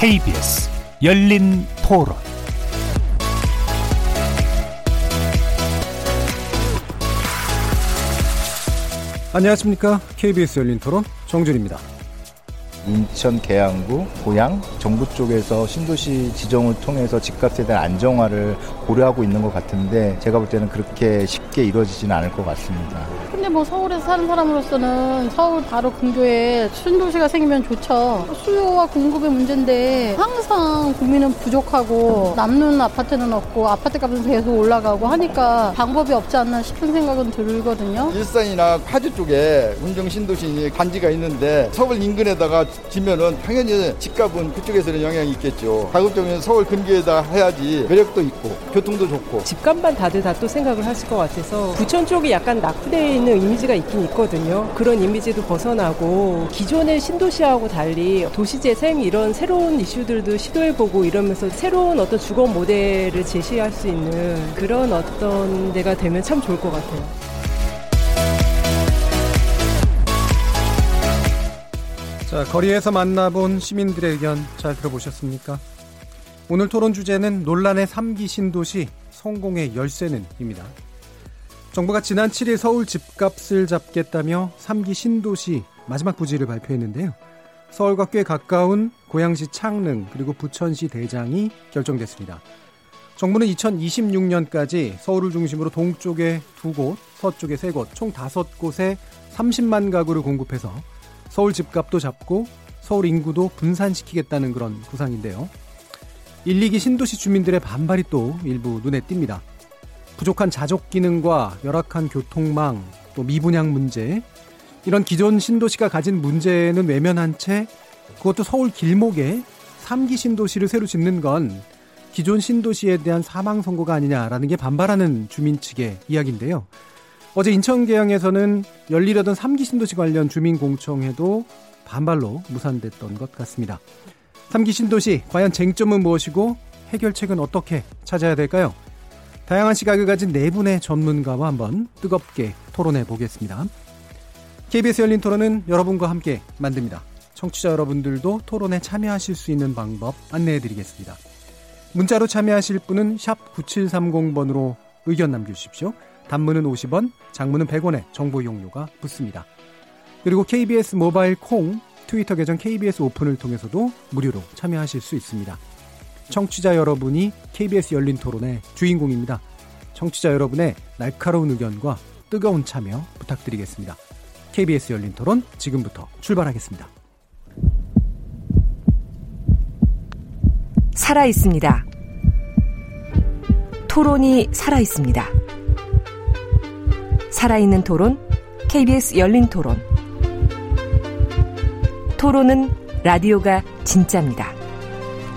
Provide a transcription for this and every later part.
KBS 열린 토론 안녕하십니까. KBS 열린 토론 정준입니다. 인천 계양구 고양 정부 쪽에서 신도시 지정을 통해서 집값에 대한 안정화를 고려하고 있는 것 같은데 제가 볼 때는 그렇게 쉽게 이루어지지는 않을 것 같습니다. 근데 뭐 서울에서 사는 사람으로서는 서울 바로 근교에 신도시가 생기면 좋죠. 수요와 공급의 문제인데 항상 국민은 부족하고 남는 아파트는 없고 아파트 값은 계속 올라가고 하니까 방법이 없지 않나 싶은 생각은 들거든요. 일산이나 파주 쪽에 운정 신도시 간지가 있는데 서울 인근에다가 지면은 당연히 집값은 그쪽에서는 영향이 있겠죠. 가급적이면 서울 근교에다 해야지 매력도 있고 교통도 좋고. 집값만 다들 다 또 생각을 하실 것 같아서 부천 쪽이 약간 낙후되어 있는 이미지가 있긴 있거든요. 그런 이미지도 벗어나고 기존의 신도시하고 달리 도시재생 이런 새로운 이슈들도 시도해보고 이러면서 새로운 어떤 주거 모델을 제시할 수 있는 그런 어떤 데가 되면 참 좋을 것 같아요. 자, 거리에서 만나본 시민들의 의견 잘 들어보셨습니까? 오늘 토론 주제는 논란의 3기 신도시 성공의 열쇠는입니다. 정부가 지난 7일 서울 집값을 잡겠다며 3기 신도시 마지막 부지를 발표했는데요. 서울과 꽤 가까운 고양시 창릉 그리고 부천시 대장이 결정됐습니다. 정부는 2026년까지 서울을 중심으로 동쪽에 두 곳, 서쪽에 세 곳, 총 다섯 곳에 30만 가구를 공급해서 서울 집값도 잡고 서울 인구도 분산시키겠다는 그런 구상인데요. 1, 2기 신도시 주민들의 반발이 또 일부 눈에 띕니다. 부족한 자족 기능과 열악한 교통망, 또 미분양 문제, 이런 기존 신도시가 가진 문제는 외면한 채 그것도 서울 길목에 3기 신도시를 새로 짓는 건 기존 신도시에 대한 사망 선고가 아니냐라는 게 반발하는 주민 측의 이야기인데요. 어제 인천계양에서는 열리려던 3기 신도시 관련 주민공청회도 반발로 무산됐던 것 같습니다. 3기 신도시 과연 쟁점은 무엇이고 해결책은 어떻게 찾아야 될까요? 다양한 시각을 가진 네 분의 전문가와 한번 뜨겁게 토론해 보겠습니다. KBS 열린 토론은 여러분과 함께 만듭니다. 청취자 여러분들도 토론에 참여하실 수 있는 방법 안내해 드리겠습니다. 문자로 참여하실 분은 9730번으로 의견 남겨주십시오. 단문은 50원, 장문은 100원의 정보 이용료가 붙습니다. 그리고 KBS 모바일 콩, 트위터 계정 KBS 오픈을 통해서도 무료로 참여하실 수 있습니다. 청취자 여러분이 KBS 열린 토론의 주인공입니다. 청취자 여러분의 날카로운 의견과 뜨거운 참여 부탁드리겠습니다. KBS 열린 토론 지금부터 출발하겠습니다. 살아 있습니다. 토론이 살아 있습니다. 살아있는 토론, KBS 열린 토론. 토론은 라디오가 진짜입니다.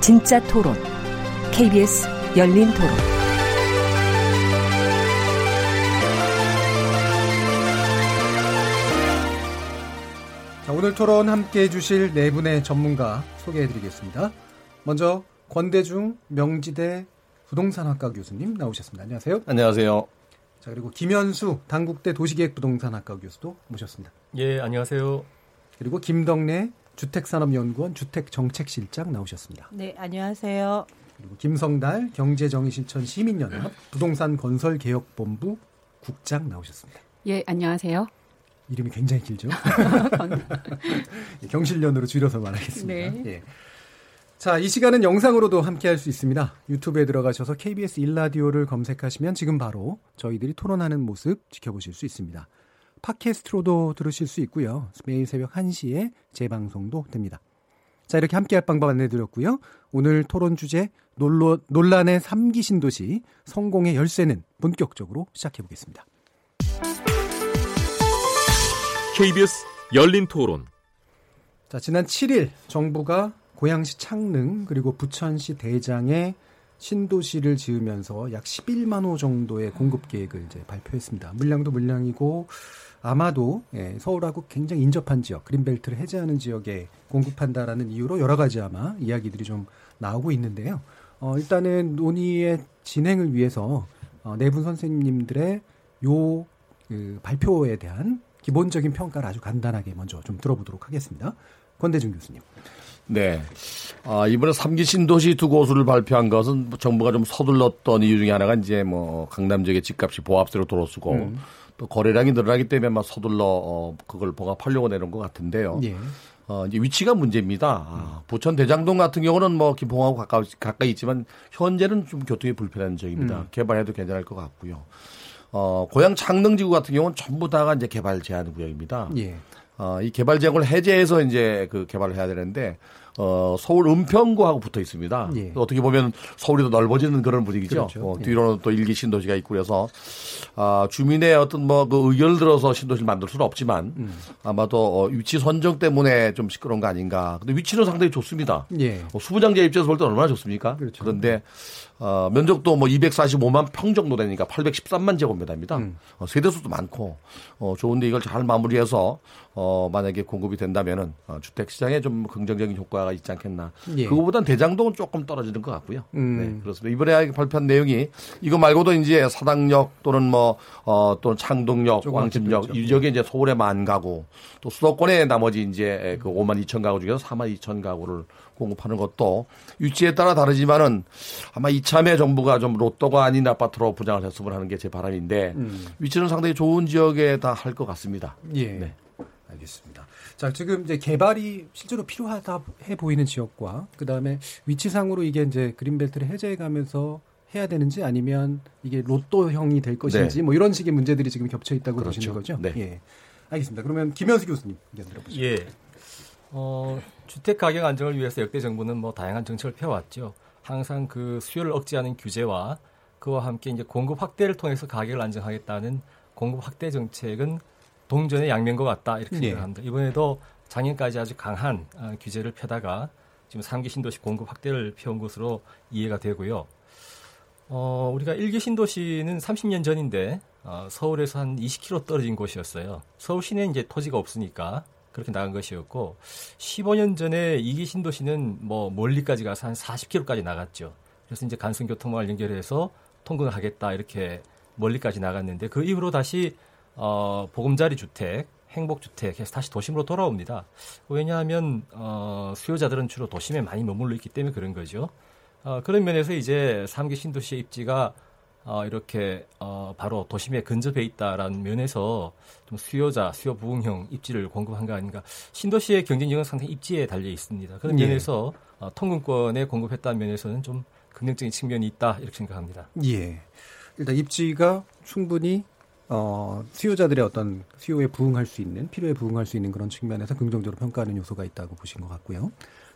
진짜 토론, KBS 열린 토론. 자, 오늘 토론 함께 해주실 네 분의 전문가 소개해드리겠습니다. 먼저 권대중 명지대 부동산학과 교수님 나오셨습니다. 안녕하세요. 안녕하세요. 자, 그리고 김현수 당국대 도시계획부동산학과 교수도 모셨습니다. 예, 안녕하세요. 그리고 김덕래 주택산업연구원 주택정책실장 나오셨습니다. 네, 안녕하세요. 그리고 김성달 경제정의실천 시민연합 부동산건설개혁본부 국장 나오셨습니다. 예, 안녕하세요. 이름이 굉장히 길죠? 경실련으로 줄여서 말하겠습니다. 네. 예. 자, 이 시간은 영상으로도 함께 할 수 있습니다. 유튜브에 들어가셔서 KBS 일라디오를 검색하시면 지금 바로 저희들이 토론하는 모습 지켜보실 수 있습니다. 팟캐스트로도 들으실 수 있고요. 매일 새벽 1시에 재방송도 됩니다. 자, 이렇게 함께 할 방법 안내 드렸고요. 오늘 토론 주제 논로, 논란의 3기 신도시 성공의 열쇠는 본격적으로 시작해 보겠습니다. KBS 열린 토론. 자, 지난 7일 정부가 고양시 창릉 그리고 부천시 대장에 신도시를 지으면서 약 11만 호 정도의 공급 계획을 이제 발표했습니다. 물량도 물량이고 아마도 예, 서울하고 굉장히 인접한 지역, 그린벨트를 해제하는 지역에 공급한다라는 이유로 여러 가지 아마 이야기들이 좀 나오고 있는데요. 어, 일단은 논의의 진행을 위해서 어, 네분 선생님들의 요 그, 발표에 대한 기본적인 평가를 아주 간단하게 먼저 좀 들어보도록 하겠습니다. 권대중 교수님. 네. 아, 이번에 3기 신도시 두 곳을 발표한 것은 뭐 정부가 좀 서둘렀던 이유 중에 하나가 이제 뭐 강남 지역의 집값이 보합세로 들어서고 음. 또 거래량이 늘어나기 때문에 막 서둘러 어, 그걸 봉합하려고 내놓은 것 같은데요. 예. 어, 이제 위치가 문제입니다. 아, 부천 대장동 같은 경우는 뭐 김포하고 가까이, 가까이 있지만 현재는 좀 교통이 불편한 지역입니다. 음. 개발해도 괜찮을 것 같고요. 어, 고향 창릉지구 같은 경우는 전부 다가 이제 개발 제한 구역입니다. 예. 어, 이 개발 제한을 해제해서 이제 그 개발을 해야 되는데 어, 서울 은평구하고 붙어 있습니다. 예. 어떻게 보면 서울이 더 넓어지는 그런 분위기죠. 그렇죠. 어, 예. 뒤로는 또 일기 신도시가 있고 그래서 아, 주민의 어떤 뭐 그 의견을 들어서 신도시를 만들 수는 없지만 음. 아마도 어, 위치 선정 때문에 좀 시끄러운 거 아닌가. 근데 위치는 상당히 좋습니다. 예. 어, 수부장제 입장에서 볼 때 얼마나 좋습니까? 그렇죠. 그런데 어, 면적도 뭐 245만 평 정도 되니까 813만 제곱미터입니다. 음. 어, 세대수도 많고 어, 좋은데 이걸 잘 마무리해서 어, 만약에 공급이 된다면은 어, 주택 시장에 좀 긍정적인 효과가 있지 않겠나. 예. 그거보단 대장동은 조금 떨어지는 것 같고요. 음. 네, 그렇습니다. 이번에 발표한 내용이 이거 말고도 이제 사당역 또는 뭐 어, 또는 창동역, 왕십역 이 지역에 이제 서울에 만 가구 또 수도권에 나머지 이제 그 5만 2천 가구 중에서 4만 2천 가구를 공급하는 것도 위치에 따라 다르지만은 아마 이참에 정부가 좀 로또가 아닌 아파트로 부장을 했으면 하는 게 제 바람인데 음. 위치는 상당히 좋은 지역에 다 할 것 같습니다. 예. 네. 알겠습니다. 자, 지금 이제 개발이 실제로 필요하다 해 보이는 지역과 그 다음에 위치상으로 이게 이제 그린벨트를 해제해 가면서 해야 되는지 아니면 이게 로또형이 될 것인지 네. 뭐 이런 식의 문제들이 지금 겹쳐 있다고 그렇죠. 보시는 거죠? 네. 예. 알겠습니다. 그러면 김현수 교수님 의견 들어보시죠. 예. 어, 주택 가격 안정을 위해서 역대 정부는 뭐 다양한 정책을 펴왔죠. 항상 그 수요를 억제하는 규제와 그와 함께 이제 공급 확대를 통해서 가격을 안정하겠다는 공급 확대 정책은 동전의 양면과 같다 이렇게 네. 생각합니다. 이번에도 작년까지 아주 강한 어, 규제를 펴다가 지금 3기 신도시 공급 확대를 펴온 것으로 이해가 되고요. 어, 우리가 1기 신도시는 30년 전인데 어, 서울에서 한 20km 떨어진 곳이었어요. 서울 시내에 이제 토지가 없으니까 그렇게 나간 것이었고 15년 전에 이기 신도시는 뭐 멀리까지 가서 한 40km까지 나갔죠. 그래서 이제 간선 교통망을 연결해서 통근을 하겠다 이렇게 멀리까지 나갔는데 그 이후로 다시 어 보금자리 주택, 행복 주택 해서 다시 도심으로 돌아옵니다. 왜냐하면 어 수요자들은 주로 도심에 많이 머물러 있기 때문에 그런 거죠. 어 그런 면에서 이제 3기 신도시의 입지가 어, 이렇게 어, 바로 도심에 근접해 있다라는 면에서 좀 수요자, 수요 부흥형 입지를 공급한 거 아닌가. 신도시의 경쟁력은 상당히 입지에 달려 있습니다. 그런 예. 면에서 어, 통근권에 공급했다는 면에서는 좀 긍정적인 측면이 있다 이렇게 생각합니다. 예. 일단 입지가 충분히 어, 수요자들의 어떤 수요에 부응할 수 있는 필요에 부응할 수 있는 그런 측면에서 긍정적으로 평가하는 요소가 있다고 보신 것 같고요.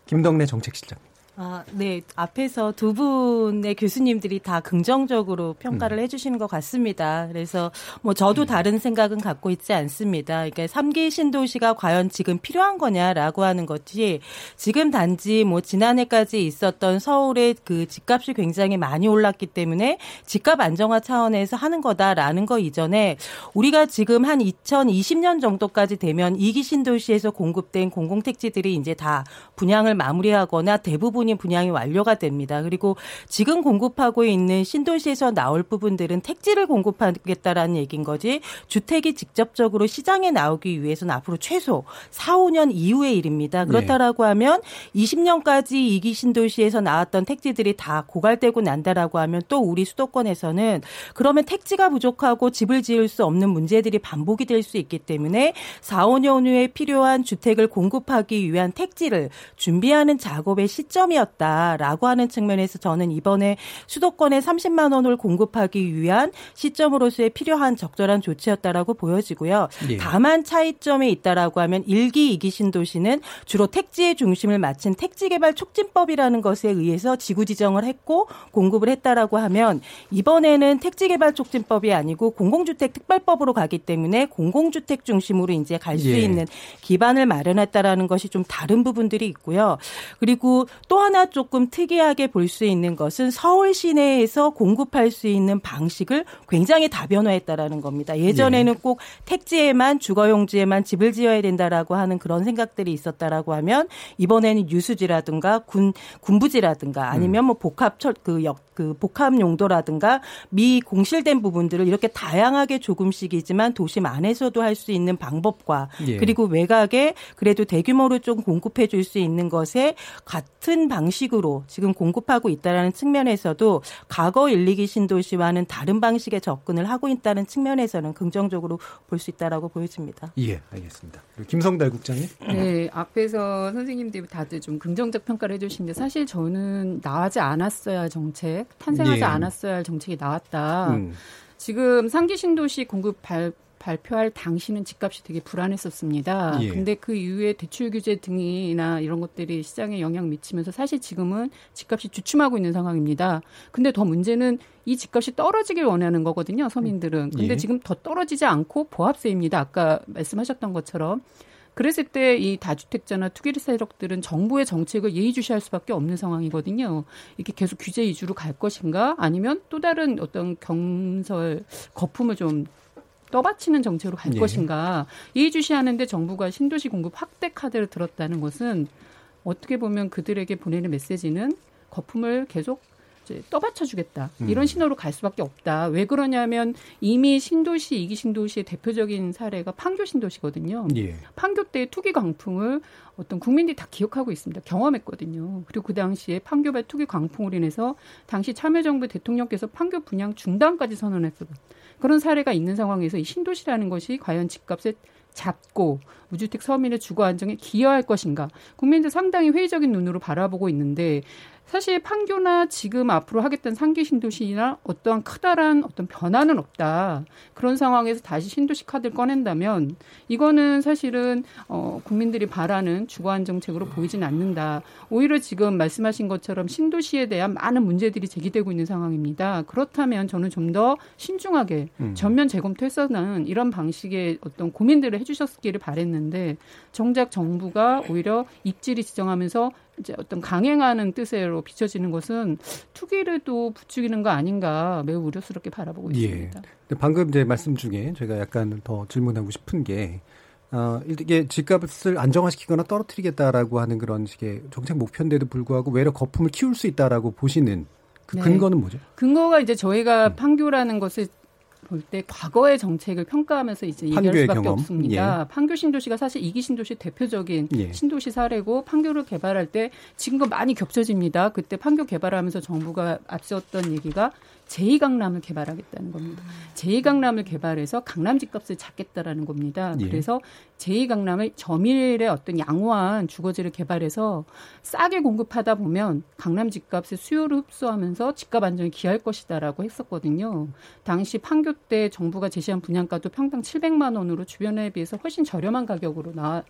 김덕래 정책실장님. 아, 네. 앞에서 두 분의 교수님들이 다 긍정적으로 평가를 음. 해주시는 것 같습니다. 그래서 뭐 저도 음. 다른 생각은 갖고 있지 않습니다. 그러니까 3기 신도시가 과연 지금 필요한 거냐라고 하는 것이 지금 단지 뭐 지난해까지 있었던 서울의 그 집값이 굉장히 많이 올랐기 때문에 집값 안정화 차원에서 하는 거다라는 거 이전에 우리가 지금 한 2020년 정도까지 되면 2기 신도시에서 공급된 공공택지들이 이제 다 분양을 마무리하거나 대부분 대부분이 분양이 완료가 됩니다. 그리고 지금 공급하고 있는 신도시에서 나올 부분들은 택지를 공급하겠다라는 얘기인 거지 주택이 직접적으로 시장에 나오기 위해서는 앞으로 최소 4, 5년 이후의 일입니다. 그렇다라고 네. 하면 20년까지 이기 신도시에서 나왔던 택지들이 다 고갈되고 난다라고 하면 또 우리 수도권에서는 그러면 택지가 부족하고 집을 지을 수 없는 문제들이 반복이 될 수 있기 때문에 4, 5년 후에 필요한 주택을 공급하기 위한 택지를 준비하는 작업의 시점이 시점이었다라고 하는 측면에서 저는 이번에 수도권에 30만 원을 공급하기 위한 시점으로서의 필요한 적절한 조치였다라고 보여지고요. 예. 다만 차이점이 있다라고 하면 1기, 2기 신도시는 주로 택지의 중심을 마친 택지개발 촉진법이라는 것에 의해서 지구 지정을 했고 공급을 했다라고 하면 이번에는 택지개발 촉진법이 아니고 공공주택 특별법으로 가기 때문에 공공주택 중심으로 이제 갈수 예. 있는 기반을 마련했다라는 것이 좀 다른 부분들이 있고요. 그리고 또 하나 조금 특이하게 볼 수 있는 것은 서울 시내에서 공급할 수 있는 방식을 굉장히 다변화했다라는 겁니다. 예전에는 네. 꼭 택지에만 주거용지에만 집을 지어야 된다라고 하는 그런 생각들이 있었다라고 하면 이번에는 유수지라든가 군 군부지라든가 아니면 뭐 복합 철그 역그 복합 용도라든가 미 공실된 부분들을 이렇게 다양하게 조금씩이지만 도심 안에서도 할 수 있는 방법과 예. 그리고 외곽에 그래도 대규모로 좀 공급해 줄 수 있는 것에 같은 방식으로 지금 공급하고 있다라는 측면에서도 과거 1, 2기 신도시와는 다른 방식의 접근을 하고 있다는 측면에서는 긍정적으로 볼 수 있다라고 보여집니다. 예, 알겠습니다. 김성달 국장님. 네, 앞에서 선생님들이 다들 좀 긍정적 평가를 해주시는데 사실 저는 나하지 않았어야 할 정책, 탄생하지 예. 않았어야 할 정책이 나왔다. 음. 지금 상기 신도시 공급 발 발표할 당시는 집값이 되게 불안했었습니다. 예. 근데 그 이후에 대출 규제 등이나 이런 것들이 시장에 영향 미치면서 사실 지금은 집값이 주춤하고 있는 상황입니다. 근데 더 문제는 이 집값이 떨어지길 원하는 거거든요, 서민들은. 근데 예. 지금 더 떨어지지 않고 보합세입니다. 아까 말씀하셨던 것처럼. 그랬을 때 이 다주택자나 투기리 세력들은 정부의 정책을 예의주시할 수밖에 없는 상황이거든요. 이게 계속 규제 위주로 갈 것인가 아니면 또 다른 어떤 경설 거품을 좀 떠받치는 정책으로 갈 예. 것인가 예의주시하는데 정부가 신도시 공급 확대 카드를 들었다는 것은 어떻게 보면 그들에게 보내는 메시지는 거품을 계속 떠받쳐주겠다 음. 이런 신호로 갈 수밖에 없다. 왜 그러냐면 이미 신도시 이기 신도시의 대표적인 사례가 판교 신도시거든요. 예. 판교 때 투기 광풍을 어떤 국민들이 다 기억하고 있습니다. 경험했거든요. 그리고 그 당시에 판교발 투기 광풍으로 인해서 당시 참여정부 대통령께서 판교 분양 중단까지 선언했던 그런 사례가 있는 상황에서 이 신도시라는 것이 과연 집값에 잡고 무주택 서민의 주거 안정에 기여할 것인가? 국민들 상당히 회의적인 눈으로 바라보고 있는데 사실 판교나 지금 앞으로 하겠다는 상기 신도시나 어떠한 크다란 어떤 변화는 없다. 그런 상황에서 다시 신도시 카드를 꺼낸다면 이거는 사실은 어 국민들이 바라는 주거 안 정책으로 보이진 않는다. 오히려 지금 말씀하신 것처럼 신도시에 대한 많은 문제들이 제기되고 있는 상황입니다. 그렇다면 저는 좀 더 신중하게 음. 전면 재검토해서는 이런 방식의 어떤 고민들을 해주셨기를 바랬는데 정작 정부가 오히려 입지를 지정하면서 이제 어떤 강행하는 뜻으로 비춰지는 것은 투기를도 부추기는 거 아닌가 매우 우려스럽게 바라보고 예. 있습니다. 근데 방금 이제 말씀 중에 제가 약간 더 질문하고 싶은 게 어, 이게 집값을 안정화시키거나 떨어뜨리겠다라고 하는 그런 식의 정책 목표인데도 불구하고 외려 거품을 키울 수 있다라고 보시는 그 네. 근거는 뭐죠? 근거가 이제 저희가 음. 판교라는 것을 볼 때 과거의 정책을 평가하면서 이제 얘기할 수밖에 경험. 없습니다. 예. 판교 신도시가 사실 이기 신도시 대표적인 예. 신도시 사례고 판교를 개발할 때 지금과 많이 겹쳐집니다. 그때 판교 개발하면서 정부가 앞섰던 얘기가 제2강남을 개발하겠다는 겁니다. 제2강남을 개발해서 강남 집값을 잡겠다라는 겁니다. 예. 그래서 제2강남을 점일의 어떤 양호한 주거지를 개발해서 싸게 공급하다 보면 강남 집값의 수요를 흡수하면서 집값 안정에 기할 것이다라고 했었거든요. 당시 판교 때 정부가 제시한 분양가도 평당 700만 원으로 주변에 비해서 훨씬 저렴한 가격으로 나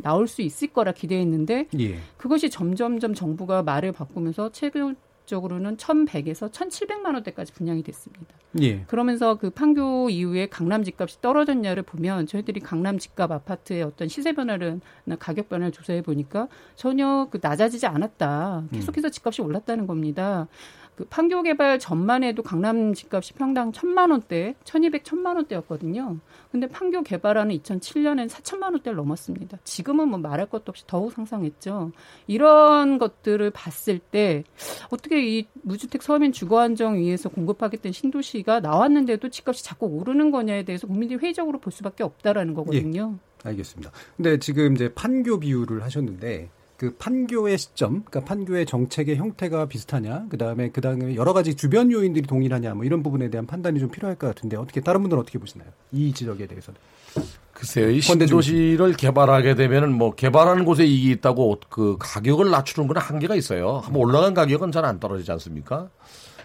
나올 수 있을 거라 기대했는데 예. 그것이 점점점 정부가 말을 바꾸면서 최근 적으로는 1,100에서 1,700만 원대까지 분양이 됐습니다. 예. 그러면서 그 판교 이후에 강남 집값이 떨어졌냐를 보면 저희들이 강남 집값 아파트의 어떤 시세 변화를 가격 변화를 조사해 보니까 전혀 그 낮아지지 않았다. 계속해서 집값이 올랐다는 겁니다. 그 판교 개발 전만 해도 강남 집값이 평당 천만 원대, 천이백 천만 원대였거든요. 근데 판교 개발하는 2007년엔 4천만 원대를 넘었습니다. 지금은 뭐 말할 것도 없이 더욱 상상했죠. 이런 것들을 봤을 때 어떻게 이 무주택 서민 주거 안정 위해서 공급하겠다는 신도시가 나왔는데도 집값이 자꾸 오르는 거냐에 대해서 국민들이 회의적으로 볼 수밖에 없다라는 거거든요. 알겠습니다. 근데 지금 이제 판교 비유를 하셨는데 그 판교의 시점, 그러니까 판교의 정책의 형태가 비슷하냐, 그 다음에 그 다음에 여러 가지 주변 요인들이 동일하냐, 뭐 이런 부분에 대한 판단이 좀 필요할 것 같은데 어떻게 다른 분들은 어떻게 보시나요? 이 지적에 대해서는. 글쎄요, 이 신도시를 개발하게 되면은 뭐 개발하는 곳에 이익이 있다고 그 가격을 낮추는 건 한계가 있어요. 한번 올라간 가격은 잘 안 떨어지지 않습니까?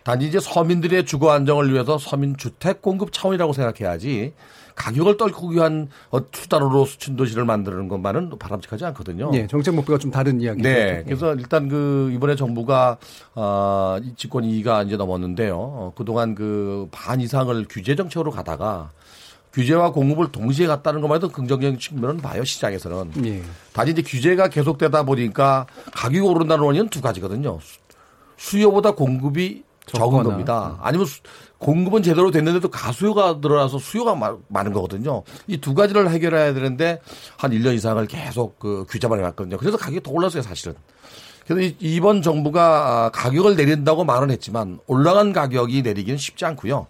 단지 이제 서민들의 주거 안정을 위해서 서민 주택 공급 차원이라고 생각해야지 가격을 떨고 위한 어, 수단으로 신도시를 만드는 것만은 바람직하지 않거든요. 예, 정책 목표가 좀 다른 이야기죠. 네. 그래서 일단 그 이번에 정부가 어, 이 집권 2가 이제 넘었는데요. 어, 그동안 그 반 이상을 규제 정책으로 가다가 규제와 공급을 동시에 갔다는 것만 해도 긍정적인 측면은 봐요, 시장에서는. 예. 단지 이제 규제가 계속되다 보니까 가격이 오른다는 원인은 두 가지거든요. 수- 수요보다 공급이 적은. 겁니다. 아니면 수- 공급은 제대로 됐는데도 가수요가 늘어나서 수요가 마- 많은 거거든요. 이 두 가지를 해결해야 되는데 한 1년 이상을 계속 그 규제만 해왔거든요. 그래서 가격이 더 올랐어요, 사실은. 그래서 이- 이번 정부가 아, 가격을 내린다고 말은 했지만 올라간 가격이 내리기는 쉽지 않고요.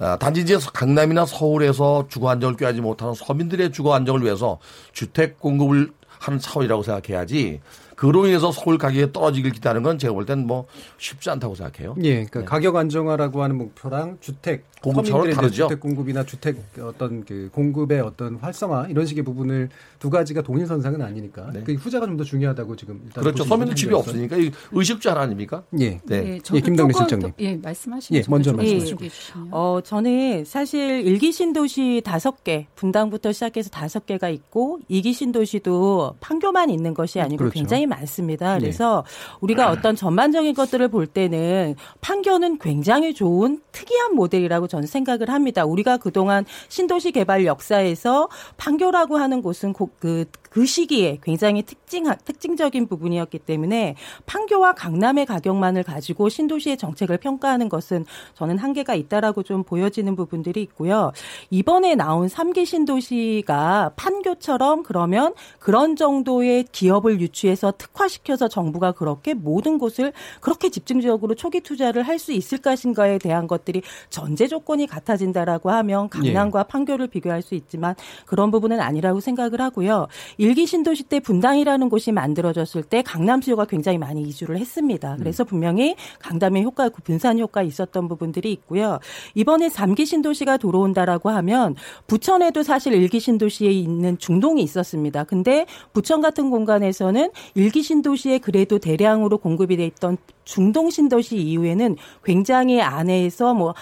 아, 단지 이제 강남이나 서울에서 주거 안정을 꾀하지 못하는 서민들의 주거 안정을 위해서 주택 공급을 하는 차원이라고 생각해야지 그로 인해서 서울 가격이 떨어지길 기다리는 건 제가 볼 때는 뭐 쉽지 않다고 생각해요. 예, 그러니까 네. 가격 안정화라고 하는 목표랑 주택 공급처럼 다르죠. 주택 공급이나 주택 어떤 그 공급의 어떤 활성화 이런 식의 부분을 두 가지가 동일선상은 아니니까 네. 그 후자가 좀 더 중요하다고 지금 일단 그렇죠. 서민들 집이 없으니까 의식주 하나 아닙니까? 예, 네. 예, 예 김동민 실장님. 예, 말씀하시죠. 예, 먼저 말씀하시죠. 예, 어, 저는 사실 일기 신도시 다섯 개 분당부터 시작해서 다섯 개가 있고 이기 신도시도 판교만 있는 것이 아니고 그렇죠. 굉장히 많습니다. 네. 그래서 네. 우리가 어떤 전반적인 것들을 볼 때는 판교는 굉장히 좋은 특이한 모델이라고 저는 생각을 합니다. 우리가 그동안 신도시 개발 역사에서 판교라고 하는 곳은 그, 그 시기에 굉장히 특징, 특징적인 부분이었기 때문에 판교와 강남의 가격만을 가지고 신도시의 정책을 평가하는 것은 저는 한계가 있다라고 좀 보여지는 부분들이 있고요. 이번에 나온 3기 신도시가 판교처럼 그러면 그런 정도의 기업을 유치해서 특화시켜서 정부가 그렇게 모든 곳을 그렇게 집중적으로 초기 투자를 할 수 있을 것인가에 대한 것들이 전제 조건이 같아진다라고 하면 강남과 예. 판교를 비교할 수 있지만 그런 부분은 아니라고 생각을 하고요. 일기 신도시 때 분당이라는 곳이 만들어졌을 때 강남 수요가 굉장히 많이 이주를 했습니다. 그래서 분명히 강남의 효과, 분산 효과 있었던 부분들이 있고요. 이번에 3기 신도시가 들어온다라고 하면 부천에도 사실 일기 신도시에 있는 중동이 있었습니다. 근데 부천 같은 공간에서는 일기 신도시에 그래도 대량으로 공급이 돼 있던 중동 신도시 이후에는 굉장히 안에서 뭐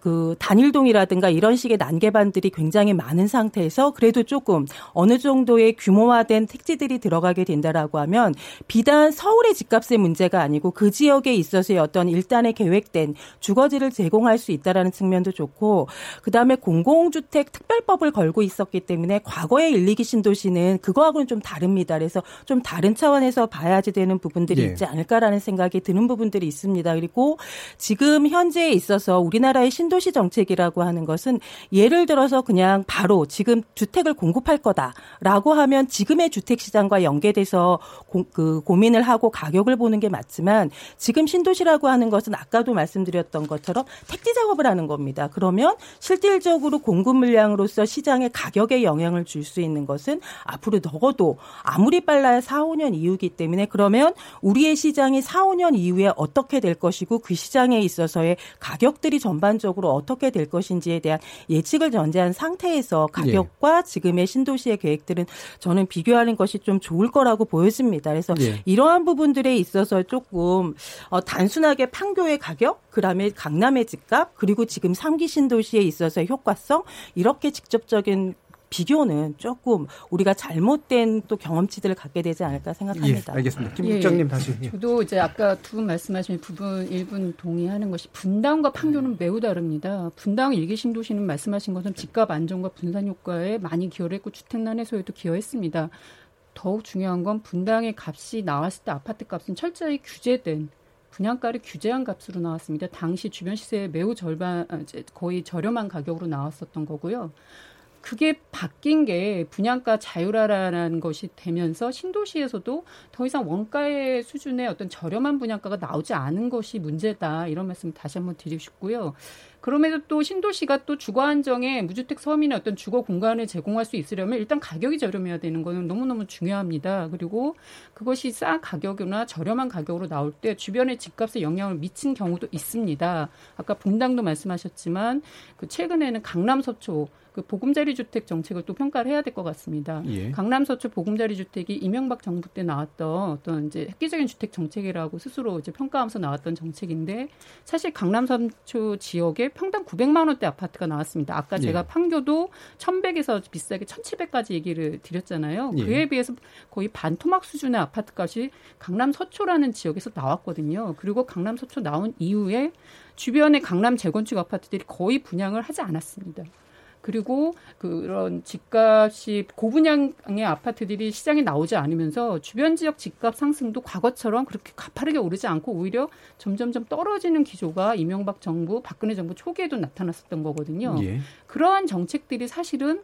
그 단일동이라든가 이런 식의 난개반들이 굉장히 많은 상태에서 그래도 조금 어느 정도의 규모화된 택지들이 들어가게 된다라고 하면 비단 서울의 집값의 문제가 아니고 그 지역에 있어서의 어떤 일단의 계획된 주거지를 제공할 수 있다라는 측면도 좋고 그다음에 공공주택 특별법을 걸고 있었기 때문에 과거의 1, 2기 신도시는 그거하고는 좀 다릅니다. 그래서 좀 다른 차원에서 봐야지 되는 부분들이 예. 있지 않을까라는 생각이 드는 부분들이 있습니다. 그리고 지금 현재에 있어서 우리나라의 신도시 정책이라고 하는 것은 예를 들어서 그냥 바로 지금 주택을 공급할 거다라고 하면 지금의 주택 시장과 연계돼서 고, 그 고민을 하고 가격을 보는 게 맞지만 지금 신도시라고 하는 것은 아까도 말씀드렸던 것처럼 택지 작업을 하는 겁니다. 그러면 실질적으로 공급 물량으로서 시장의 가격에 영향을 줄 수 있는 것은 앞으로 적어도 아무리 빨라야 4, 5년 이후이기 때문에 그러면 우리의 시장이 4, 5년 이후에 어떻게 될 것이고 그 시장에 있어서의 가격들이 전반 전반적으로 어떻게 될 것인지에 대한 예측을 전제한 상태에서 가격과 예. 지금의 신도시의 계획들은 저는 비교하는 것이 좀 좋을 거라고 보여집니다. 그래서 예. 이러한 부분들에 있어서 조금 어, 단순하게 판교의 가격, 그다음에 강남의 집값, 그리고 지금 3기 신도시에 있어서의 효과성 이렇게 직접적인 비교는 조금 우리가 잘못된 또 경험치들을 갖게 되지 않을까 생각합니다. 예, 알겠습니다. 김 국장님 예, 다시. 예. 저도 이제 아까 두 분 말씀하신 부분 일분 동의하는 것이 분당과 판교는 매우 다릅니다. 분당 일기 신도시는 말씀하신 것처럼 집값 안정과 분산 효과에 많이 기여를 했고 주택난 해소에도 기여했습니다. 더욱 중요한 건 분당의 값이 나왔을 때 아파트 값은 철저히 규제된 분양가를 규제한 값으로 나왔습니다. 당시 주변 시세의 매우 절반, 아, 거의 저렴한 가격으로 나왔었던 거고요. 그게 바뀐 게 분양가 자율화라는 것이 되면서 신도시에서도 더 이상 원가의 수준의 어떤 저렴한 분양가가 나오지 않은 것이 문제다. 이런 말씀 다시 한번 드리고 싶고요. 그럼에도 또 신도시가 또 주거 안정에 무주택 서민의 어떤 주거 공간을 제공할 수 있으려면 일단 가격이 저렴해야 되는 거는 너무너무 중요합니다. 그리고 그것이 싼 가격이나 저렴한 가격으로 나올 때 주변의 집값에 영향을 미친 경우도 있습니다. 아까 분당도 말씀하셨지만 그 최근에는 강남 서초 그 보금자리 주택 정책을 또 평가를 해야 될 것 같습니다. 예. 강남 서초 보금자리 주택이 이명박 정부 때 나왔던 어떤 이제 획기적인 주택 정책이라고 스스로 이제 평가하면서 나왔던 정책인데 사실 강남 서초 지역에 평당 900만 원대 아파트가 나왔습니다. 아까 예. 제가 판교도 1100에서 비싸게 1700까지 얘기를 드렸잖아요. 예. 그에 비해서 거의 반토막 수준의 아파트 값이 강남 서초라는 지역에서 나왔거든요. 그리고 강남 서초 나온 이후에 주변의 강남 재건축 아파트들이 거의 분양을 하지 않았습니다. 그리고 그런 집값이 고분양의 아파트들이 시장에 나오지 않으면서 주변 지역 집값 상승도 과거처럼 그렇게 가파르게 오르지 않고 오히려 점점점 떨어지는 기조가 이명박 정부, 박근혜 정부 초기에도 나타났었던 거거든요. 예. 그러한 정책들이 사실은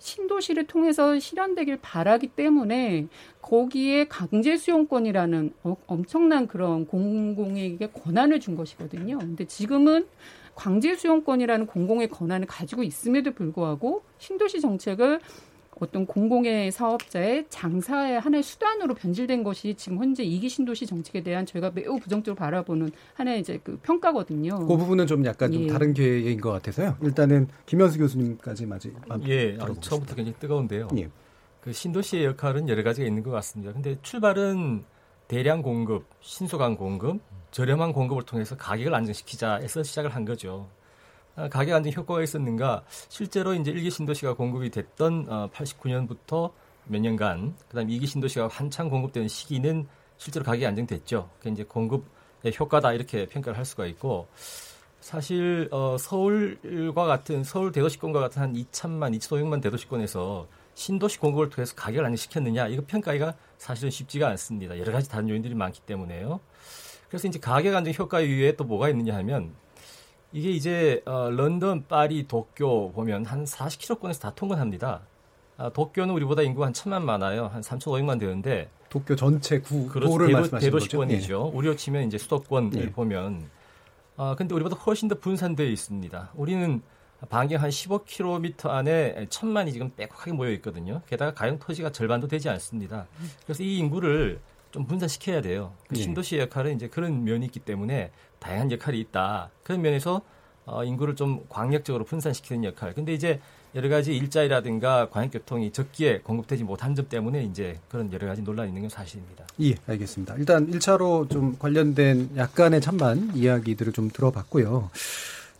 신도시를 통해서 실현되길 바라기 때문에 거기에 강제 수용권이라는 어, 엄청난 그런 공공에게 권한을 준 것이거든요. 근데 지금은 광질 수용권이라는 공공의 권한을 가지고 있음에도 불구하고 신도시 정책을 어떤 공공의 사업자의 장사의 하나의 수단으로 변질된 것이 지금 현재 이기 신도시 정책에 대한 저희가 매우 부정적으로 바라보는 하나의 이제 그 평가거든요. 그 부분은 좀 약간 좀 예. 다른 계획인 것 같아서요. 일단은 김현수 교수님까지 맞이. 예, 아, 처음부터 굉장히 뜨거운데요. 예. 그 신도시의 역할은 여러 가지가 있는 것 같습니다. 근데 출발은 대량 공급, 신속한 공급, 저렴한 공급을 통해서 가격을 안정시키자에서 시작을 한 거죠. 아, 가격 안정 효과가 있었는가? 실제로 이제 1기 신도시가 공급이 됐던 어, 89년부터 몇 년간, 그다음 2기 신도시가 한창 공급되는 시기는 실제로 가격이 안정됐죠. 그 이제 공급의 효과다 이렇게 평가를 할 수가 있고 사실 어, 서울과 같은 서울 대도시권과 같은 한 2천만, 2,500만 대도시권에서 신도시 공급을 통해서 가격을 안정시켰느냐 이거 평가가 사실은 쉽지가 않습니다. 여러 가지 다른 요인들이 많기 때문에요. 그래서 이제 가격 안정 효과 이외에 또 뭐가 있느냐 하면 이게 이제 어, 런던, 파리, 도쿄 보면 한 40km권에서 다 통근합니다. 아, 도쿄는 우리보다 인구가 한 천만 많아요. 한 3,500만 되는데 도쿄 전체 구 그렇죠. 도를 대도, 말씀하시는 대도시권이죠. 거죠? 우리로 치면 이제 수도권을 예. 보면 아 근데 우리보다 훨씬 더 분산되어 있습니다. 우리는 반경 한 15km 안에 천만이 지금 빼곡하게 모여 있거든요. 게다가 가용 토지가 절반도 되지 않습니다. 그래서 이 인구를 좀 분산시켜야 돼요. 그 예. 신도시의 역할은 이제 그런 면이 있기 때문에 다양한 역할이 있다. 그런 면에서 어, 인구를 좀 광역적으로 분산시키는 역할. 근데 이제 여러 가지 일자리라든가 광역교통이 적기에 공급되지 못한 점 때문에 이제 그런 여러 가지 논란이 있는 건 사실입니다. 예, 알겠습니다. 일단 1차로 좀 관련된 약간의 찬반 이야기들을 좀 들어봤고요.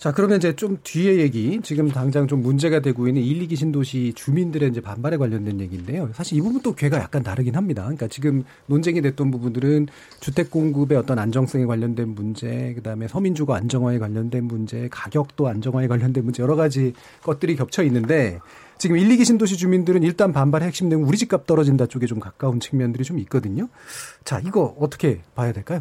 자, 그러면 이제 좀 뒤에 얘기, 지금 당장 좀 문제가 되고 있는 1, 2기 신도시 주민들의 이제 반발에 관련된 얘기인데요. 사실 이 부분도 괴가 약간 다르긴 합니다. 그러니까 지금 논쟁이 됐던 부분들은 주택 공급의 어떤 안정성에 관련된 문제, 그다음에 서민주거 안정화에 관련된 문제, 가격도 안정화에 관련된 문제 여러 가지 것들이 겹쳐 있는데 지금 1, 2기 신도시 주민들은 일단 반발의 핵심 내용 우리 집값 떨어진다 쪽에 좀 가까운 측면들이 좀 있거든요. 자, 이거 어떻게 봐야 될까요?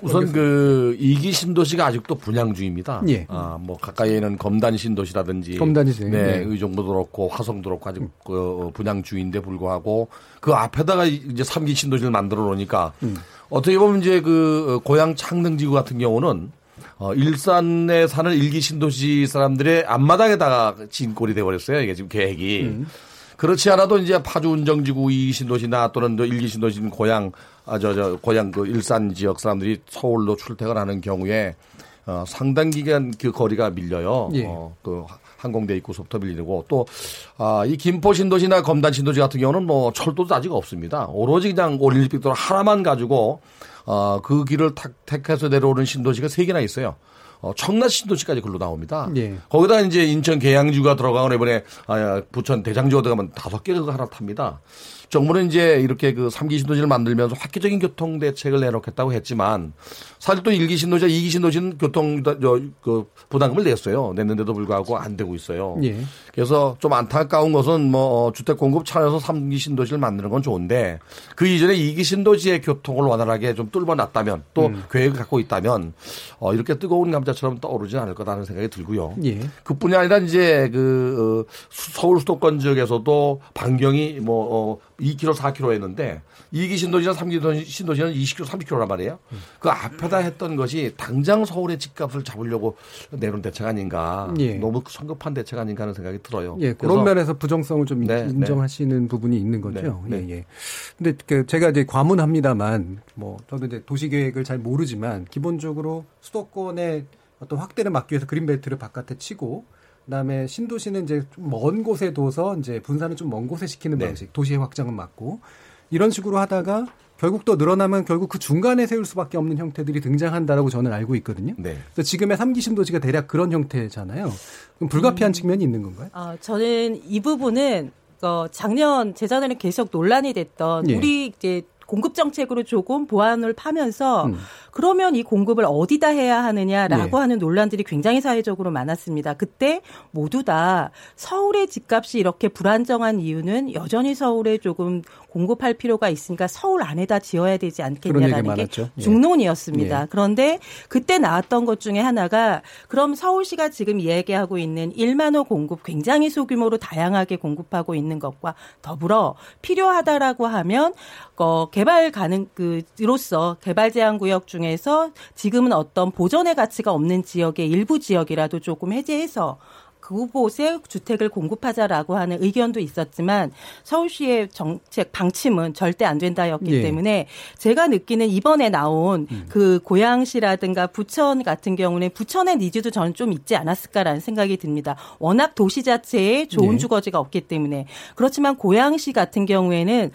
우선 그 이기 신도시가 아직도 분양 중입니다. 예. 아, 뭐 가까이에는 검단 신도시라든지 검단이지. 네, 네. 의정부도 그렇고 화성도 그렇고 아직 그 분양 중인데 불구하고 그 앞에다가 이제 삼기 신도시를 만들어 놓으니까 음. 어떻게 보면 이제 그 고향 창릉지구 같은 경우는 어, 일산에 사는 일기 신도시 사람들의 앞마당에다가 진 꼴이 돼버렸어요. 이게 지금 계획이. 음. 그렇지 않아도 이제 파주 운정지구 이 신도시나 또는 또 일기 신도시는 고향 아저저 고향 그 일산 지역 사람들이 서울로 출퇴근하는 경우에 어 상당 기간 그 거리가 밀려요. 예. 어 그 항공대 입구서부터 밀리고 또 아 이 김포 신도시나 검단 신도시 같은 경우는 뭐 철도도 아직 없습니다. 오로지 그냥 올림픽 도로 하나만 가지고 어 그 길을 탁 택해서 내려오는 신도시가 세 개나 있어요. 어, 청라 신도시까지 글로 나옵니다. 예. 거기다 이제 인천 계양주가 들어가고 이번에 아, 부천 대장주가 들어가면 다섯 개가 하나 탑니다. 정부는 이제 이렇게 그 3기 신도시를 만들면서 획기적인 교통 대책을 내놓겠다고 했지만 사실 또 1기 신도시와 2기 신도시는 교통 저, 그 부담금을 냈어요. 냈는데도 불구하고 안 되고 있어요. 예. 그래서 좀 안타까운 것은 뭐 어, 주택 공급 차원에서 3기 신도시를 만드는 건 좋은데 그 이전에 2기 신도시의 교통을 원활하게 좀 뚫어놨다면 또 음. 계획을 갖고 있다면 어, 이렇게 뜨거운 감자처럼 떠오르지 않을 거라는 생각이 들고요. 예. 그뿐이 아니라 이제 그 어, 수- 서울 수도권 지역에서도 반경이 뭐 어, 2km, 4km였는데 2기 신도시나 3기 신도시는 20km, 30km란 말이에요. 그 앞에 다 했던 것이 당장 서울의 집값을 잡으려고 내놓은 대책 아닌가. 예. 너무 성급한 대책 아닌가 하는 생각이 들어요. 예, 그런 면에서 부정성을 좀 네, 인정하시는 부분이 있는 거죠. 네, 네. 예, 예. 근데 그 제가 이제 과문합니다만, 뭐 저도 이제 도시 계획을 잘 모르지만 기본적으로 수도권의 어떤 확대를 막기 위해서 그린벨트를 바깥에 치고, 그다음에 신도시는 이제 좀 먼 곳에 둬서 이제 분산을 좀 먼 곳에 시키는 네. 방식, 도시의 확장은 막고 이런 식으로 하다가 결국 또 늘어나면 결국 그 중간에 세울 수밖에 없는 형태들이 등장한다라고 저는 알고 있거든요. 네. 그래서 지금의 삼기 신도시가 대략 그런 형태잖아요. 그럼 불가피한 측면이 있는 건가요? 어, 저는 이 부분은 어, 작년 재작년에 계속 논란이 됐던 예. 우리 이제 공급 정책으로 조금 보완을 파면서 음. 그러면 이 공급을 어디다 해야 하느냐라고 예. 하는 논란들이 굉장히 사회적으로 많았습니다. 그때 모두 다 서울의 집값이 이렇게 불안정한 이유는 여전히 서울에 조금 공급할 필요가 있으니까 서울 안에다 지어야 되지 않겠냐라는 게. 예. 중론이었습니다. 예. 그런데 그때 나왔던 것 중에 하나가 그럼 서울시가 지금 얘기하고 있는 1만 호 공급 굉장히 소규모로 다양하게 공급하고 있는 것과 더불어 필요하다라고 하면 어, 개발 가능 그로서 개발 제한 구역 중에서 지금은 어떤 보전의 가치가 없는 지역의 일부 지역이라도 조금 해제해서 그곳에 주택을 공급하자라고 하는 의견도 있었지만 서울시의 정책 방침은 절대 안 된다였기 예. 때문에 제가 느끼는 이번에 나온 음. 그 고양시라든가 부천 같은 경우는 부천의 needs도 저는 좀 있지 않았을까라는 생각이 듭니다. 워낙 도시 자체에 좋은 네. 주거지가 없기 때문에 그렇지만 고양시 같은 경우에는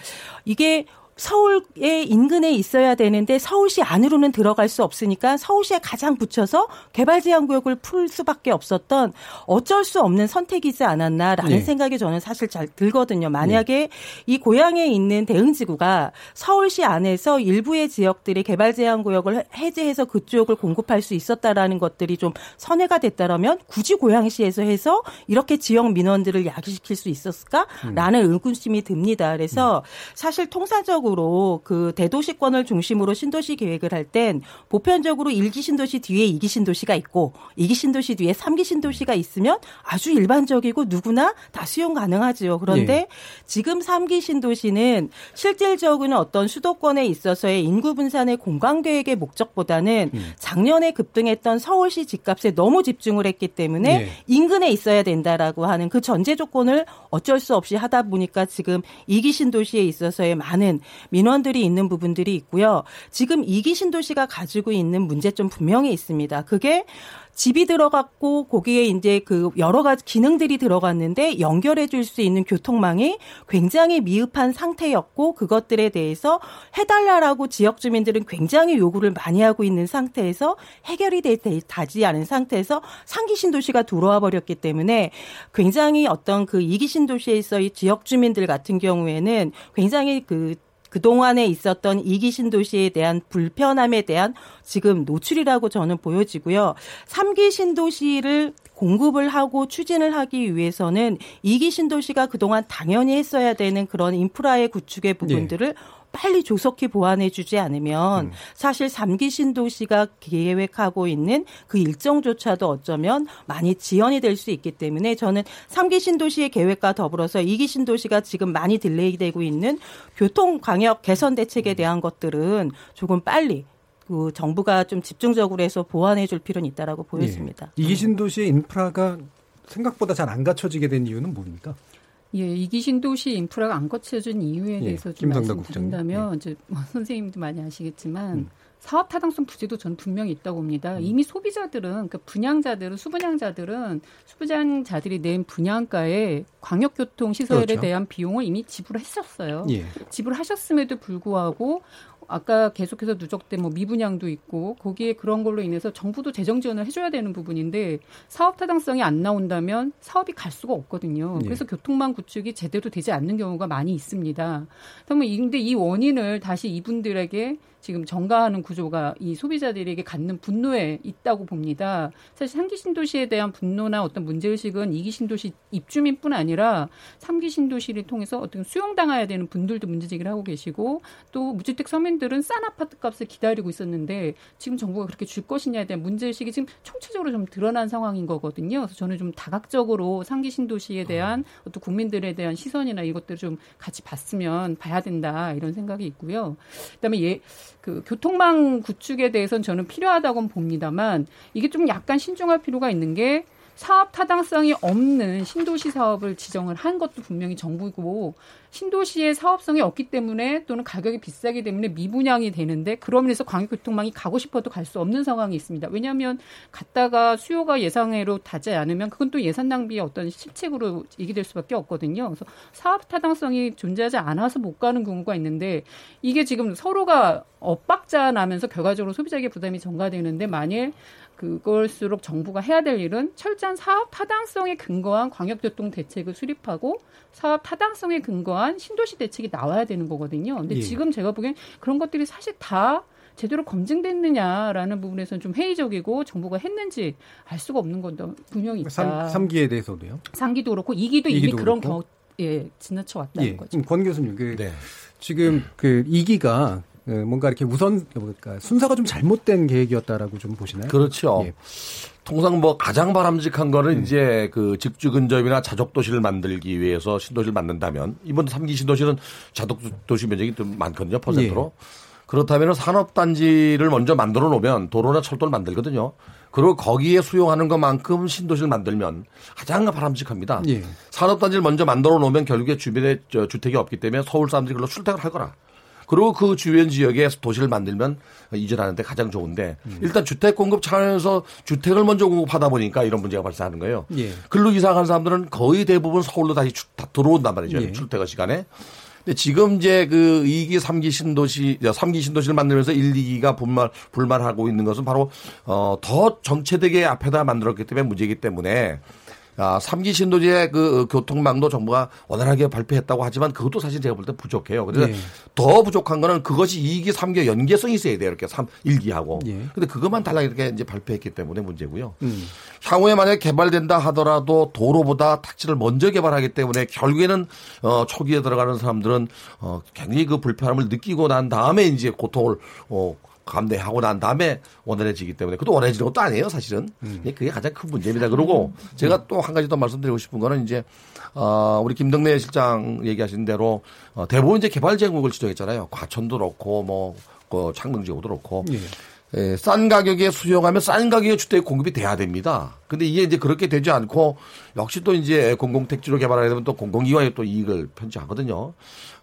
이게 서울의 인근에 있어야 되는데 서울시 안으로는 들어갈 수 없으니까 서울시에 가장 붙여서 개발 제한 구역을 풀 수밖에 없었던 어쩔 수 없는 선택이지 않았나라는 네. 생각이 저는 사실 잘 들거든요. 만약에 이 고향에 있는 대응지구가 서울시 안에서 일부의 지역들이 개발 제한 구역을 해제해서 그쪽을 공급할 수 있었다라는 것들이 좀 선회가 됐다라면 굳이 고양시에서 해서 이렇게 지역 민원들을 야기시킬 수 있었을까라는 의구심이 듭니다. 그래서 사실 통상적 으로 그 대도시권을 중심으로 신도시 계획을 할 땐 보편적으로 일기 신도시 뒤에 이기 신도시가 있고 이기 신도시 뒤에 삼기 신도시가 있으면 아주 일반적이고 누구나 다 수용 가능하지요. 그런데 예. 지금 삼기 신도시는 실질적으로는 어떤 수도권에 있어서의 인구 분산의 공간 계획의 목적보다는 작년에 급등했던 서울시 집값에 너무 집중을 했기 때문에 예. 인근에 있어야 된다라고 하는 그 전제 조건을 어쩔 수 없이 하다 보니까 지금 이기 신도시에 있어서의 많은 민원들이 있는 부분들이 있고요. 지금 이기 신도시가 가지고 있는 문제점 분명히 있습니다. 그게 집이 들어갔고 거기에 이제 그 여러 가지 기능들이 들어갔는데 연결해 줄 수 있는 교통망이 굉장히 미흡한 상태였고 그것들에 대해서 해달라라고 지역 주민들은 굉장히 요구를 많이 하고 있는 상태에서 해결이 되- 되지 않은 상태에서 상기 신도시가 들어와 버렸기 때문에 굉장히 어떤 그 이기 신도시에서의 지역 주민들 같은 경우에는 굉장히 그 그동안에 있었던 이기 신 도시에 대한 불편함에 대한 지금 노출이라고 저는 보여지고요. 삼기 신도시를 공급을 하고 추진을 하기 위해서는 이기 신도시가 그동안 당연히 했어야 되는 그런 인프라의 구축의 부분들을 빨리 조속히 보완해 주지 않으면 사실 삼기 신도시가 계획하고 있는 그 일정조차도 어쩌면 많이 지연이 될 수 있기 때문에 저는 삼기 신도시의 계획과 더불어서 이기 신도시가 지금 많이 딜레이되고 있는 교통 광역 개선 대책에 대한 것들은 조금 빨리 그 정부가 좀 집중적으로 해서 보완해 줄 필요는 있다라고 보여집니다. 예. 이기 신도시의 인프라가 생각보다 잘 안 갖춰지게 된 이유는 뭡니까? 예, 이기 신 도시 인프라가 안 거쳐진 이유에 예, 대해서 좀 김성달 말씀드린다면 이제 뭐 선생님도 많이 아시겠지만 음. 사업 타당성 부재도 저는 분명히 있다고 봅니다. 이미 소비자들은 그러니까 분양자들은 수분양자들은 수분양자들이 낸 분양가에 광역교통 시설에 그렇죠. 대한 비용을 이미 지불했었어요. 예. 지불하셨음에도 불구하고 아까 계속해서 누적된 뭐 미분양도 있고 거기에 그런 걸로 인해서 정부도 재정 지원을 해줘야 되는 부분인데 사업 타당성이 안 나온다면 사업이 갈 수가 없거든요. 예. 그래서 교통망 구축이 제대로 되지 않는 경우가 많이 있습니다. 그러면 이- 근데 이 원인을 다시 이분들에게 지금 전가하는 구조가 이 소비자들에게 갖는 분노에 있다고 봅니다. 사실 삼기 신도시에 대한 분노나 어떤 문제의식은 이기 신도시 입주민뿐 아니라 삼기 신도시를 통해서 어떤 수용당해야 되는 분들도 문제제기를 하고 계시고 또 무주택 서민 들은 싼 아파트 값을 기다리고 있었는데 지금 정부가 그렇게 줄 것이냐에 대한 문제의식이 지금 총체적으로 좀 드러난 상황인 거거든요. 그래서 저는 좀 다각적으로 상기 신도시에 대한 어떤 국민들에 대한 시선이나 이것들을 좀 같이 봤으면 봐야 된다 이런 생각이 있고요. 그다음에 예, 그 교통망 구축에 대해서는 저는 필요하다고 봅니다만 이게 좀 약간 신중할 필요가 있는 게 사업 타당성이 없는 신도시 사업을 지정을 한 것도 분명히 정부고 신도시의 사업성이 없기 때문에 또는 가격이 비싸기 때문에 미분양이 되는데 그러면 해서 광역교통망이 가고 싶어도 갈 수 없는 상황이 있습니다. 왜냐하면 갔다가 수요가 예상외로 닿지 않으면 그건 또 예산 낭비의 어떤 실책으로 얘기될 수밖에 없거든요. 그래서 사업 타당성이 존재하지 않아서 못 가는 경우가 있는데 이게 지금 서로가 엇박자 나면서 결과적으로 소비자에게 부담이 전가되는데 만일 그걸수록 정부가 해야 될 일은 철저한 사업 타당성에 근거한 광역교통 대책을 수립하고 사업 타당성에 근거한 신도시 대책이 나와야 되는 거거든요. 근데 예. 지금 제가 보기엔 그런 것들이 사실 다 제대로 검증됐느냐라는 부분에서는 좀 회의적이고 정부가 했는지 알 수가 없는 것도 분명히 있다. 삼, 삼기에 대해서도요. 상기도 그렇고 이기도 이미 이기도 그런 그렇고. 경우 예 지나쳐 왔다는 예. 거죠. 권 교수님, 그 네. 지금 그 이기가 어, 뭔가 이렇게 우선 뭔가 순서가 좀 잘못된 계획이었다라고 좀 보시나요? 그렇죠. 예. 통상 뭐 가장 바람직한 거는 이제 그 직주 근접이나 자족 도시를 만들기 위해서 신도시를 만든다면 이번 삼기 신도시는 자족 도시 면적이 좀 많거든요 퍼센트로. 그렇다면 산업 단지를 먼저 만들어 놓으면 도로나 철도를 만들거든요. 그리고 거기에 수용하는 것만큼 신도시를 만들면 가장 바람직합니다. 예. 산업단지를 먼저 만들어 놓으면 결국에 주변에 저 주택이 없기 때문에 서울 사람들이 그걸로 출퇴근을 할 거라. 그리고 그 주변 지역에 도시를 만들면 이전하는데 가장 좋은데 음. 일단 주택 공급 차원에서 주택을 먼저 공급하다 보니까 이런 문제가 발생하는 거예요. 예. 글로 이사 간 사람들은 거의 대부분 서울로 다시 주- 다 들어온단 말이죠. 예. 출퇴근 시간에. 근데 지금 이제 그 2기, 3기 신도시, 3기 신도시를 만들면서 1, 2기가 불만, 불만하고 있는 것은 바로, 어, 더 정체되게 앞에다 만들었기 때문에 문제이기 때문에 아, 3기 신도시의 그 교통망도 정부가 원활하게 발표했다고 하지만 그것도 사실 제가 볼 때 부족해요. 그래서 예. 더 부족한 거는 그것이 2기, 3기 연계성이 있어야 돼요. 이렇게 3, 1기하고. 예. 근데 그것만 달라 이렇게 이제 발표했기 때문에 문제고요. 음. 향후에 만약에 개발된다 하더라도 도로보다 택지를 먼저 개발하기 때문에 결국에는 어 초기에 들어가는 사람들은 어 굉장히 그 불편함을 느끼고 난 다음에 이제 고통을 어 감내하고 난 다음에 원활해지기 때문에 그것도 원활해지는 것도 아니에요 사실은 예, 그게 가장 큰 문제입니다 그리고 제가 또 한 가지 더 말씀드리고 싶은 거는 이제 어 우리 김덕래 실장 얘기하신 대로 어 대부분 이제 개발 제목을 지정했잖아요 과천도 그렇고 뭐 그 창릉 지역도 그렇고 예. 예, 싼 가격에 수용하면 싼 가격에 주택 공급이 돼야 됩니다. 근데 이게 이제 그렇게 되지 않고 역시 또 이제 공공택지로 개발하게 되면 또 공공기관이 또 이익을 편취하거든요.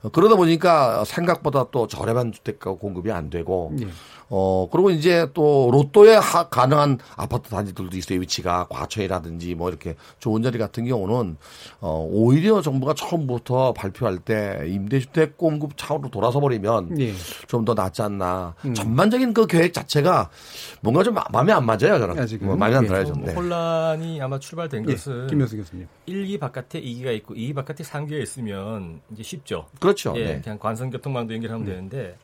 어, 그러다 보니까 생각보다 또 저렴한 주택 공급이 안 되고 예. 어, 그리고 이제 또 로또에 하, 가능한 아파트 단지들도 있어요. 위치가 과천이라든지 뭐 이렇게 좋은 자리 같은 경우는 어, 오히려 정부가 처음부터 발표할 때 임대주택 공급 차원으로 돌아서 버리면 예. 좀더 낫지 않나. 음. 전반적인 그 계획 자체가 뭔가 좀 마- 마음에 안 맞아요. 저는. 아직은. 뭐 마음에 안 예. 들어요. 뭐 저는. 네. 혼란이 아마 출발된 예. 것은 김효수 교수님. 1기 바깥에 2기가 있고 2기 바깥에 3기가 있으면 이제 쉽죠. 그렇죠. 예, 네. 그냥 관성교통망도 연결하면 되는데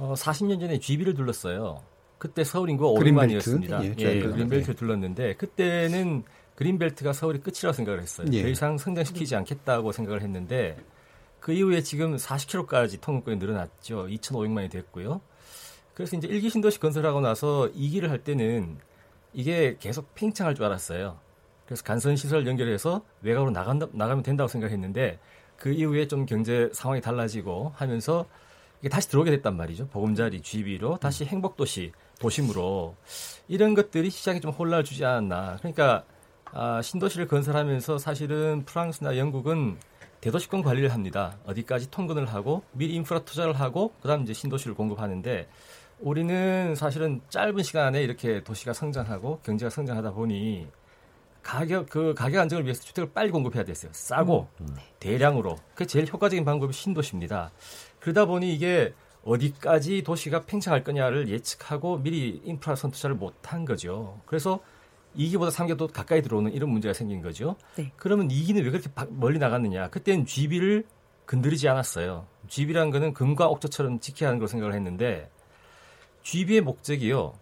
어, 40년 전에 GB를 둘렀어요. 그때 서울 인구가 그린벨트? 500만이었습니다. 예, 예, 그린벨트. 그린벨트를 둘렀는데 그때는 그린벨트가 서울이 끝이라고 생각을 했어요. 예. 더 이상 성장시키지 않겠다고 생각을 했는데 그 이후에 지금 40km까지 통근권이 늘어났죠. 2,500만이 됐고요. 그래서 이제 1기 신도시 건설하고 나서 2기를 할 때는 이게 계속 팽창할 줄 알았어요. 그래서 간선 시설 연결해서 외곽으로 나간다, 나가면 된다고 생각했는데 그 이후에 좀 경제 상황이 달라지고 하면서 이게 다시 들어오게 됐단 말이죠. 보금자리, GB로 다시 행복도시, 도심으로 이런 것들이 시장에 좀 혼란을 주지 않았나. 그러니까 아, 신도시를 건설하면서 사실은 프랑스나 영국은 대도시권 관리를 합니다. 어디까지 통근을 하고 미리 인프라 투자를 하고 그다음 이제 신도시를 공급하는데 우리는 사실은 짧은 시간 안에 이렇게 도시가 성장하고 경제가 성장하다 보니 가격 그 가격 안정을 위해서 주택을 빨리 공급해야 됐어요. 싸고 대량으로. 그 제일 효과적인 방법이 신도시입니다. 그러다 보니 이게 어디까지 도시가 팽창할 거냐를 예측하고 미리 인프라 선투자를 못한 거죠. 그래서 2기보다 3기가 더 가까이 들어오는 이런 문제가 생긴 거죠. 네. 그러면 2기는 왜 그렇게 바- 멀리 나갔느냐? 그때는 GB를 건드리지 않았어요. GB라는 거는 금과 옥조처럼 지켜야 하는 걸 생각을 했는데 GB의 목적이요.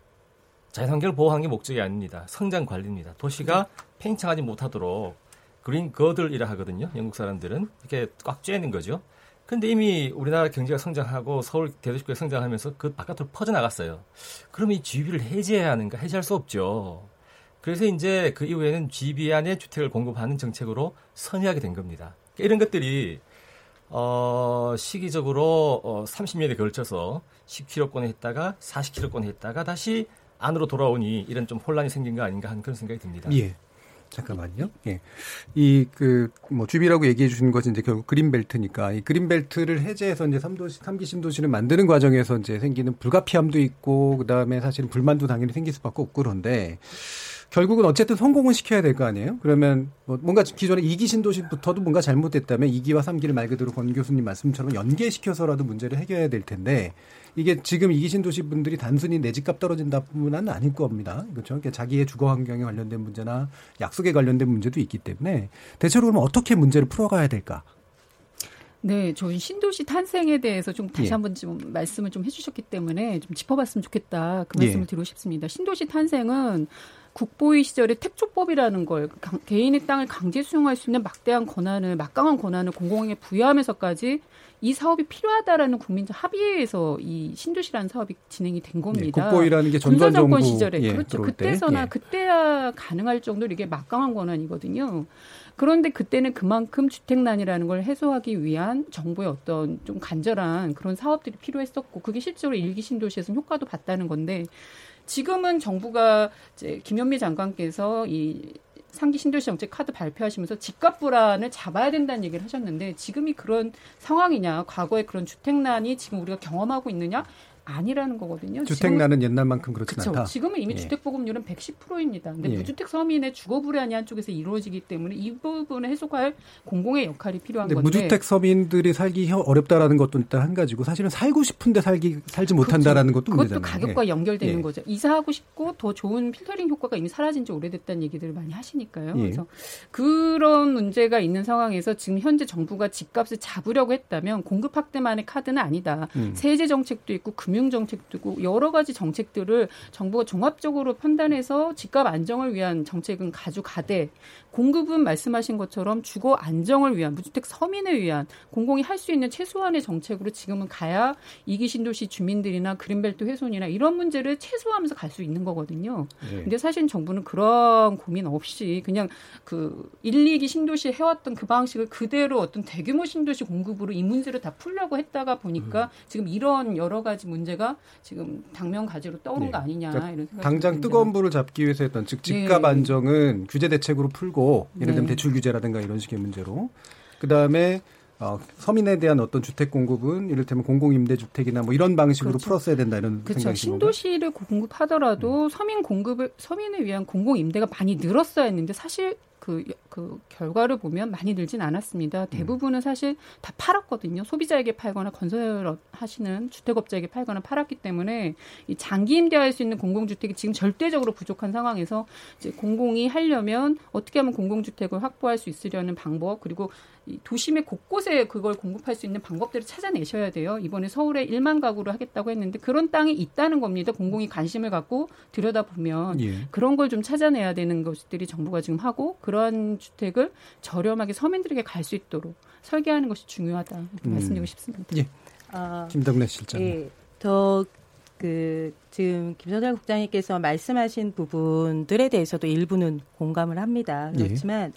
자연환경을 보호하는 게 목적이 아닙니다. 성장 관리입니다. 도시가 팽창하지 못하도록 그린 거들이라 하거든요. 영국 사람들은 이렇게 꽉 쬐는 거죠. 근데 이미 우리나라 경제가 성장하고 서울 대도시가 성장하면서 그 바깥으로 퍼져나갔어요. 그러면 이 GB를 해제해야 하는가? 해제할 수 없죠. 그래서 이제 그 이후에는 GB 안에 주택을 공급하는 정책으로 선회하게 된 겁니다. 이런 것들이 어, 시기적으로 어, 30년에 걸쳐서 10km권에 했다가 40km권에 했다가 다시 안으로 돌아오니 이런 좀 혼란이 생긴 거 아닌가 하는 그런 생각이 듭니다. 예. 잠깐만요. 예. 이, 그, 뭐, 주비라고 얘기해 주신 것은 이제 결국 그린벨트니까, 이 그린벨트를 해제해서 이제 3도시, 3기 신도시를 만드는 과정에서 이제 생기는 불가피함도 있고, 그 다음에 사실은 불만도 당연히 생길 수밖에 없고 그런데, 결국은 어쨌든 성공은 시켜야 될 거 아니에요? 그러면 뭐 뭔가 기존에 2기 신도시부터도 뭔가 잘못됐다면 2기와 3기를 말 그대로 권 교수님 말씀처럼 연계시켜서라도 문제를 해결해야 될 텐데 이게 지금 2기 신도시 분들이 단순히 내 집 값 떨어진다뿐만 아닐 겁니다. 그렇죠? 그러니까 자기의 주거 환경에 관련된 문제나 약속에 관련된 문제도 있기 때문에 대체로 그러면 어떻게 문제를 풀어가야 될까? 네, 저희 신도시 탄생에 대해서 좀 다시 예. 한번 좀 말씀을 좀 해주셨기 때문에 좀 짚어봤으면 좋겠다 그 예. 말씀을 드리고 싶습니다. 신도시 탄생은 국보위 시절에 택조법이라는 걸 강- 개인의 땅을 강제 수용할 수 있는 막대한 권한을 막강한 권한을 공공에게 부여하면서까지 이 사업이 필요하다라는 국민적 합의에서 이 신도시라는 사업이 진행이 된 겁니다. 예, 국보위라는 게 군사정권 정부, 시절에 예, 그렇죠. 그때서나 예. 그때야 가능할 정도로 이게 막강한 권한이거든요. 그런데 그때는 그만큼 주택난이라는 걸 해소하기 위한 정부의 어떤 좀 간절한 그런 사업들이 필요했었고 그게 실제로 일기 신도시에서 효과도 봤다는 건데 지금은 정부가 이제 김현미 장관께서 이 상기 신도시 정책 카드 발표하시면서 집값 불안을 잡아야 된다는 얘기를 하셨는데 지금이 그런 상황이냐 과거에 그런 주택난이 지금 우리가 경험하고 있느냐 아니라는 거거든요. 주택난은 옛날만큼 그렇지 그쵸. 않다. 지금은 이미 예. 주택 보급률은 110%입니다. 근데 예. 무주택 서민의 주거 불안이 한 쪽에서 이루어지기 때문에 이 부분을 해소할 공공의 역할이 필요한 건데 무주택 서민들이 살기 혀- 어렵다라는 것도 일단 한 가지고 사실은 살고 싶은데 살기 살지 못한다라는 것도 그렇죠. 그것도 문제잖아요. 가격과 예. 연결되는 예. 거죠. 이사하고 싶고 더 좋은 필터링 효과가 이미 사라진 지 오래됐다는 얘기들을 많이 하시니까요. 예. 그래서 그런 문제가 있는 상황에서 지금 현재 정부가 집값을 잡으려고 했다면 공급 확대만의 카드는 아니다. 음. 세제 정책도 있고 금융 정책도 있고 여러 가지 정책들을 정부가 종합적으로 판단해서 집값 안정을 위한 정책은 가져가되 공급은 말씀하신 것처럼 주거 안정을 위한 무주택 서민을 위한 공공이 할 수 있는 최소한의 정책으로 지금은 가야 이기 신도시 주민들이나 그린벨트 훼손이나 이런 문제를 최소화하면서 갈 수 있는 거거든요. 예. 근데 사실 정부는 그런 고민 없이 그냥 그 1, 2기 신도시 해왔던 그 방식을 그대로 어떤 대규모 신도시 공급으로 이 문제를 다 풀려고 했다가 보니까 음. 지금 이런 여러 가지 문제가 지금 당면 가지로 떠오른 네. 거 아니냐 그러니까 이런 생각이 당장. 뜨거운 불을 잡기 위해서 했던 즉 집값 네. 안정은 규제 대책으로 풀고 예를 들면 네. 대출 규제라든가 이런 식의 문제로 그 다음에 어, 서민에 대한 어떤 주택 공급은 이를테면 공공임대주택이나 뭐 이런 방식으로 그렇죠. 풀었어야 된다 이런 그렇죠. 생각이신 건가요? 신도시를 공급하더라도 음. 서민 공급을 서민을 위한 공공 임대가 많이 늘었어야 했는데 사실 그, 그 결과를 보면 많이 늘진 않았습니다. 음. 대부분은 사실 다 팔았거든요. 소비자에게 팔거나 건설 하시는 주택업자에게 팔거나 팔았기 때문에 이 장기 임대할 수 있는 공공주택이 지금 절대적으로 부족한 상황에서 이제 공공이 하려면 어떻게 하면 공공주택을 확보할 수 있으려는 방법 그리고 이 도심의 곳곳에 그걸 공급할 수 있는 방법들을 찾아내셔야 돼요. 이번에 서울에 1만 가구를 하겠다고 했는데 그런 땅이 있다는 겁니다. 공공이 관심을 갖고 들여다보면 예. 그런 걸 좀 찾아내야 되는 것들이 정부가 지금 하고 그 러한 주택을 저렴하게 서민들에게 갈 수 있도록 설계하는 것이 중요하다 이렇게 음. 말씀드리고 싶습니다. 예. 아, 김덕래 실장. 예. 더그 지금 김선달 국장님께서 말씀하신 부분들에 대해서도 일부는 공감을 합니다. 예. 그렇지만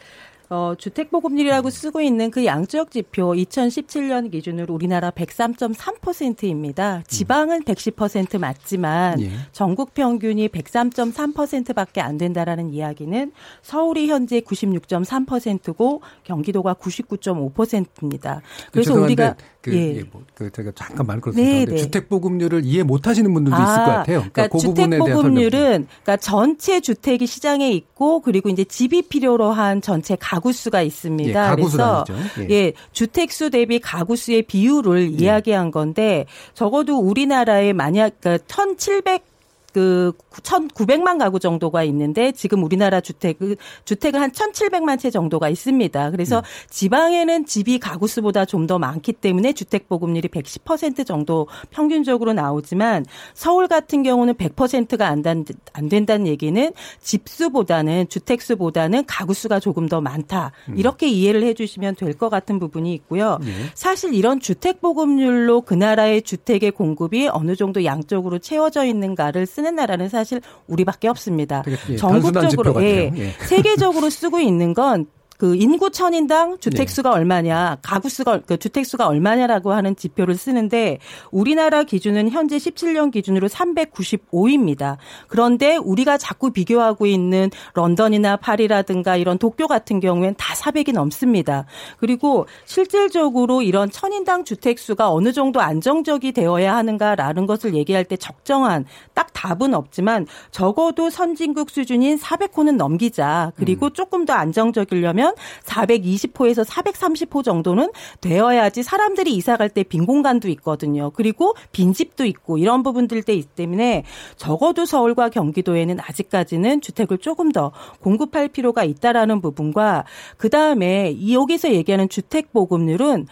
어, 주택보급률이라고 쓰고 있는 그 양적 지표 2017년 기준으로 우리나라 103.3%입니다. 지방은 110% 맞지만 예. 전국 평균이 103.3%밖에 안 된다라는 이야기는 서울이 현재 96.3%고 경기도가 99.5%입니다. 그래서 우리가 그, 예. 예, 뭐, 그 제가 잠깐 말 네, 그렇습니다. 네. 주택 보급률을 이해 못 하시는 분들도 있을 것 같아요. 그러니까, 그 주택. 보급률은 그러니까 전체 주택이 시장에 있고 그리고 이제 집이 필요로 한 전체 가구 수가 있습니다. 예, 가구 그래서. 예. 예, 주택 수 대비 가구 수의 비율을 이야기한 건데 적어도 우리나라에 만약 그러니까 1,700 그 1,900만 가구 정도가 있는데 지금 우리나라 주택은 주택은 한 1,700만 채 정도가 있습니다. 그래서 음. 지방에는 집이 가구 수보다 좀 더 많기 때문에 주택 보급률이 110% 정도 평균적으로 나오지만 서울 같은 경우는 100%가 안, 단, 안 된다는 얘기는 집수보다는 주택 수보다는 가구 수가 조금 더 많다. 음. 이렇게 이해를 해 주시면 될 것 같은 부분이 있고요. 예. 사실 이런 주택 보급률로 그 나라의 주택의 공급이 어느 정도 양적으로 채워져 있는가를 쓰는 나라는 사실 우리밖에 없습니다. 전국적으로. 예, 예. 세계적으로 쓰고 있는 건 그 인구 천인당 주택 네. 수가 얼마냐, 가구 수가 그 주택 수가 얼마냐라고 하는 지표를 쓰는데 우리나라 기준은 현재 17년 기준으로 395입니다. 그런데 우리가 자꾸 비교하고 있는 런던이나 파리라든가 이런 도쿄 같은 경우엔 다 400이 넘습니다. 그리고 실질적으로 이런 천인당 주택 수가 어느 정도 안정적이 되어야 하는가라는 것을 얘기할 때 적정한 딱 답은 없지만 적어도 선진국 수준인 400호는 넘기자. 그리고 조금 더 안정적이려면 420호에서 430호 정도는 되어야지 사람들이 이사 갈 때 빈 공간도 있거든요. 그리고 빈집도 있고 이런 부분들 때 때문에 적어도 서울과 경기도에는 아직까지는 주택을 조금 더 공급할 필요가 있다라는 부분과 그다음에 이 여기서 얘기하는 주택 보급률은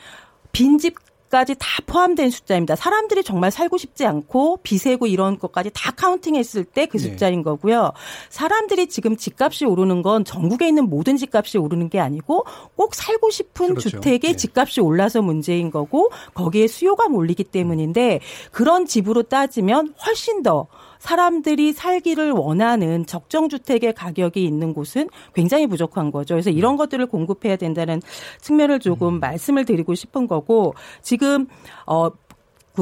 빈집 까지 다 포함된 숫자입니다. 사람들이 정말 살고 싶지 않고 비세고 이런 것까지 다 카운팅했을 때그 네. 숫자인 거고요. 사람들이 지금 집값이 오르는 건 전국에 있는 모든 집값이 오르는 게 아니고 꼭 살고 싶은 그렇죠. 주택의 집값이 올라서 문제인 거고 거기에 수요가 몰리기 때문인데 그런 집으로 따지면 훨씬 더 사람들이 살기를 원하는 적정 주택의 가격이 있는 곳은 굉장히 부족한 거죠. 그래서 이런 것들을 공급해야 된다는 측면을 조금 말씀을 드리고 싶은 거고 지금 어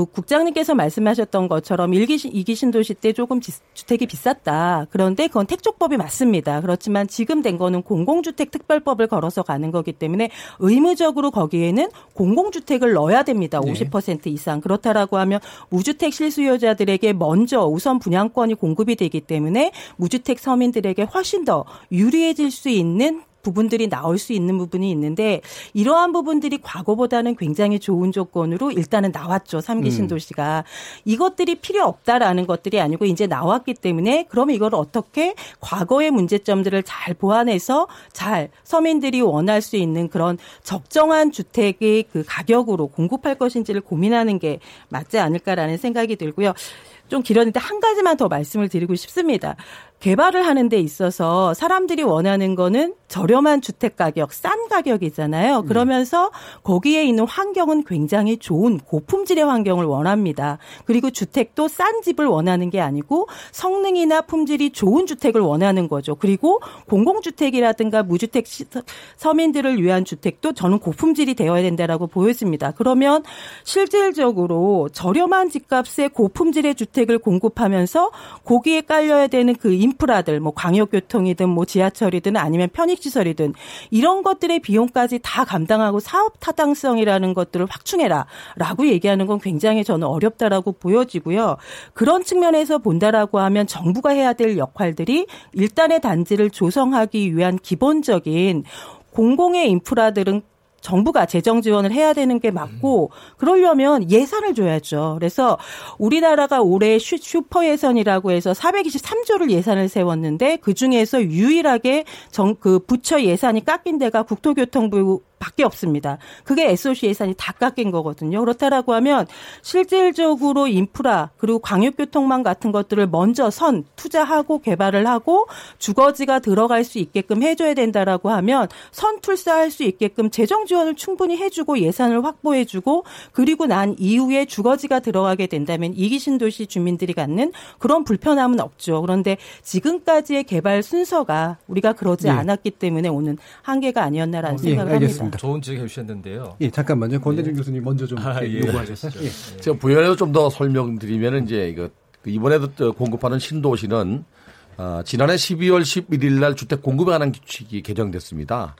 국장님께서 말씀하셨던 것처럼 1기, 2기 신도시 때 조금 지, 주택이 비쌌다. 그런데 그건 택조법이 맞습니다. 그렇지만 지금 된 거는 공공주택 특별법을 걸어서 가는 거기 때문에 의무적으로 거기에는 공공주택을 넣어야 됩니다. 50% 네. 이상. 그렇다라고 하면 무주택 실수요자들에게 먼저 우선 분양권이 공급이 되기 때문에 무주택 서민들에게 훨씬 더 유리해질 수 있는 부분들이 나올 수 있는 부분이 있는데 이러한 부분들이 과거보다는 굉장히 좋은 조건으로 일단은 나왔죠. 삼기 음. 신도시가. 음. 이것들이 필요 없다라는 것들이 아니고 이제 나왔기 때문에 그럼 이걸 어떻게 과거의 문제점들을 잘 보완해서 잘 서민들이 원할 수 있는 그런 적정한 주택의 그 가격으로 공급할 것인지를 고민하는 게 맞지 않을까라는 생각이 들고요. 좀 길었는데 한 가지만 더 말씀을 드리고 싶습니다. 개발을 하는 데 있어서 사람들이 원하는 거는 저렴한 주택 가격, 싼 가격이잖아요. 음. 그러면서 거기에 있는 환경은 굉장히 좋은 고품질의 환경을 원합니다. 그리고 주택도 싼 집을 원하는 게 아니고 성능이나 품질이 좋은 주택을 원하는 거죠. 그리고 공공주택이라든가 무주택 서민들을 위한 주택도 저는 고품질이 되어야 된다라고 보여집니다. 그러면 실질적으로 저렴한 집값에 고품질의 주택을 공급하면서 거기에 깔려야 되는 그 인프라들 뭐 광역교통이든 뭐 지하철이든 아니면 편익시설이든 이런 것들의 비용까지 다 감당하고 사업 타당성이라는 것들을 확충해라라고 얘기하는 건 굉장히 저는 어렵다라고 보여지고요. 그런 측면에서 본다라고 하면 정부가 해야 될 역할들이 일단의 단지를 조성하기 위한 기본적인 공공의 인프라들은 정부가 재정 지원을 해야 되는 게 맞고 그러려면 예산을 줘야죠. 그래서 우리나라가 올해 슈퍼 예산이라고 해서 423조를 예산을 세웠는데 그 중에서 유일하게 정 그 부처 예산이 깎인 데가 국토교통부 밖에 없습니다. 그게 SOC 예산이 다 깎인 거거든요. 그렇다라고 하면 실질적으로 인프라 그리고 광역교통망 같은 것들을 먼저 선 투자하고 개발을 하고 주거지가 들어갈 수 있게끔 해줘야 된다라고 하면 선 출사할 수 있게끔 재정 지원을 충분히 해주고 예산을 확보해주고 그리고 난 이후에 주거지가 들어가게 된다면 이기 신도시 주민들이 갖는 그런 불편함은 없죠. 그런데 지금까지의 개발 순서가 우리가 그러지 예. 않았기 때문에 오는 한계가 아니었나라는 어, 생각을 예, 합니다. 알겠습니다. 좋은 지적 해주셨는데요. 예, 잠깐만요. 권대중 예. 교수님 먼저 좀 아, 예. 요구하셨어요. 예. 예. 제가 부연해서 좀 더 설명드리면 이제 이거 그 이번에도 공급하는 신도시는 어, 지난해 12월 11일 날 주택 공급에 관한 규칙이 개정됐습니다.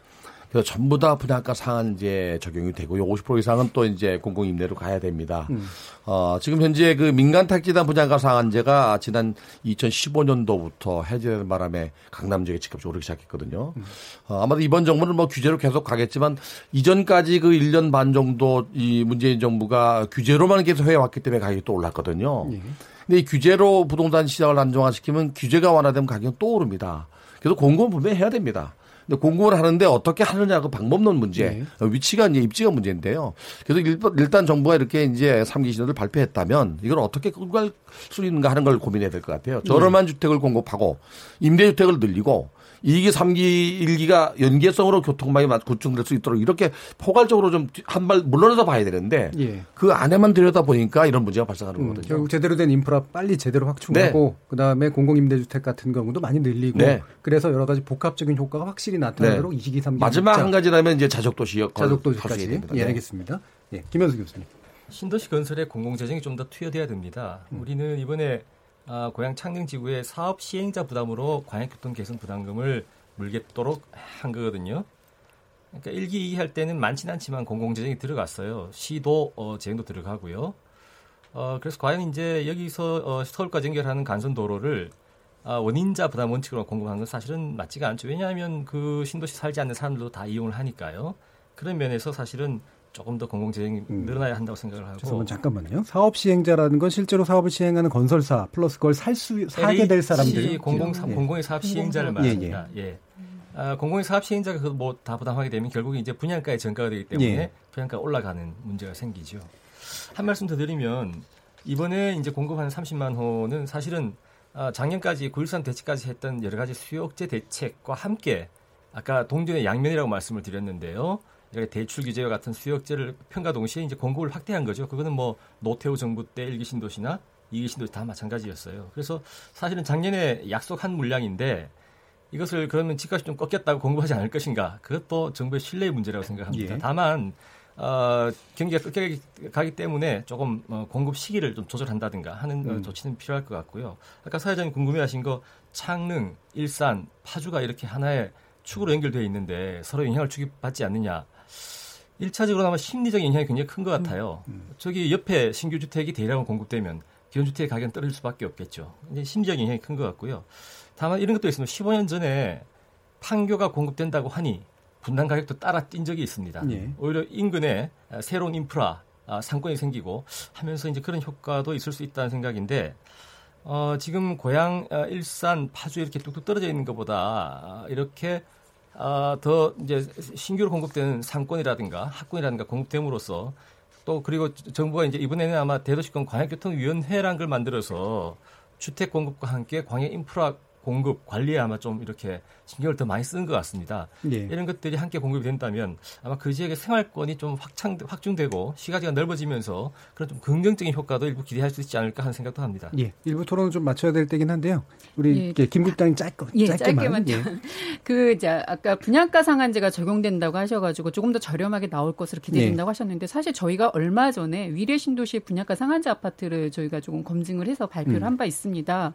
그래서 전부 다 분양가 상한제 적용이 되고요. 50% 이상은 또 이제 공공임대로 가야 됩니다. 음. 어, 지금 현재 그 민간 택지단 분양가 상한제가 지난 2015년도부터 해제되는 바람에 강남 지역에 집값이 오르기 시작했거든요. 음. 어, 아마도 이번 정부는 뭐 규제로 계속 가겠지만 이전까지 그 1년 반 정도 이 문재인 정부가 규제로만 계속 해왔기 때문에 가격이 또 올랐거든요. 예. 근데 이 규제로 부동산 시장을 안정화시키면 규제가 완화되면 가격은 또 오릅니다. 그래서 공급은 분명히 해야 됩니다. 근데 공급을 하는데 어떻게 하느냐 그 방법론 문제, 네. 위치가 이제 입지가 문제인데요. 그래서 일단 정부가 이렇게 이제 3기 신호를 발표했다면 이걸 어떻게 끌고 갈 수 있는가 하는 걸 고민해야 될 것 같아요. 저렴한 네. 주택을 공급하고 임대주택을 늘리고 2기, 3기, 1기가 연계성으로 교통망이 구축될 수 있도록 이렇게 포괄적으로 좀 한 발 물러나서 봐야 되는데 예. 그 안에만 들여다 보니까 이런 문제가 발생하는 음, 거거든요. 결국 제대로 된 인프라 빨리 제대로 확충하고 네. 그다음에 공공임대주택 같은 경우도 많이 늘리고 네. 그래서 여러 가지 복합적인 효과가 확실히 나타나도록 네. 2기, 3기 마지막 한 가지라면 이제 자족도시 역 자족도시까지 예, 네. 알겠습니다. 예, 김현수 교수님. 신도시 건설에 공공재정이 좀 더 투여돼야 됩니다. 음. 우리는 이번에 아, 고향 창녕지구의 사업 시행자 부담으로 광역교통 개선 부담금을 물겠도록 한 거거든요. 그러니까 1기, 2기 할 때는 많지는 않지만 공공재정이 들어갔어요. 시도 어, 재정도 들어가고요. 어, 그래서 과연 이제 여기서 어, 서울까지 연결하는 간선 도로를 아, 원인자 부담 원칙으로 공급하는 건 사실은 맞지가 않죠. 왜냐하면 그 신도시 살지 않는 사람들도 다 이용을 하니까요. 그런 면에서 사실은 조금 더 공공재정이 음. 늘어나야 한다고 생각을 하고. 죄송합니다. 잠깐만요. 사업 시행자라는 건 실제로 사업을 시행하는 건설사 플러스 그걸 살 수 사게 될 사람들. 공공 예. 공공의 사업 시행자를 말합니다. 예. 예. 아, 공공의 사업 시행자가 그뭐다 부담하게 되면 결국에 이제 분양가의 전가가 되기 때문에 예. 분양가 올라가는 문제가 생기죠. 한 말씀 더 드리면 이번에 이제 공급하는 30만 호는 사실은 아, 작년까지 9.13 대책까지 했던 여러 가지 수요 억제 대책과 함께 아까 동전의 양면이라고 말씀을 드렸는데요. 이렇게 대출 규제와 같은 억제를 편과 동시에 이제 공급을 확대한 거죠. 그거는 뭐 노태우 정부 때 일기 신도시나 이기 신도시 다 마찬가지였어요. 그래서 사실은 작년에 약속한 물량인데 이것을 그러면 집값이 좀 꺾였다고 공급하지 않을 것인가? 그것도 정부의 신뢰의 문제라고 생각합니다. 예. 다만 어, 경기가 끝까지 가기 때문에 조금 어, 공급 시기를 좀 조절한다든가 하는 어, 음. 조치는 필요할 것 같고요. 아까 사회자님 궁금해하신 거 창릉, 일산, 파주가 이렇게 하나의 축으로 연결되어 있는데 서로 영향을 주고받지 않느냐. 1차적으로 아마 심리적인 영향이 굉장히 큰 것 같아요. 저기 옆에 신규 주택이 대량으로 공급되면 기존 주택의 가격은 떨어질 수밖에 없겠죠. 이제 심리적인 영향이 큰 것 같고요. 다만 이런 것도 있습니다. 15년 전에 판교가 공급된다고 하니 분당 가격도 따라 뛴 적이 있습니다. 예. 오히려 인근에 새로운 인프라 아, 상권이 생기고 하면서 이제 그런 효과도 있을 수 있다는 생각인데 어, 지금 고향 어, 일산 파주 이렇게 뚝뚝 떨어져 있는 것보다 아, 이렇게 아, 더 이제 신규로 공급되는 상권이라든가 학군이라든가 공급됨으로써 또 그리고 정부가 이제 이번에는 아마 대도시권 광역교통위원회라는 걸 만들어서 주택 공급과 함께 광역 인프라 공급 관리에 아마 좀 이렇게 신경을 더 많이 쓰는 것 같습니다. 예. 이런 것들이 함께 공급이 된다면 아마 그 지역의 생활권이 좀 확장 확충되고 시가지가 넓어지면서 그런 좀 긍정적인 효과도 일부 기대할 수 있지 않을까 하는 생각도 합니다. 예, 일부 토론은 좀 맞춰야 될 때긴 한데요. 우리 예. 김 국장님 짧게 예, 짧게만. 짧게만. 예. 그, 이제, 아까 분양가 상한제가 적용된다고 하셔가지고 조금 더 저렴하게 나올 것으로 기대된다고 네. 하셨는데 사실 저희가 얼마 전에 위례 신도시 분양가 상한제 아파트를 저희가 조금 검증을 해서 발표를 음. 한바 있습니다.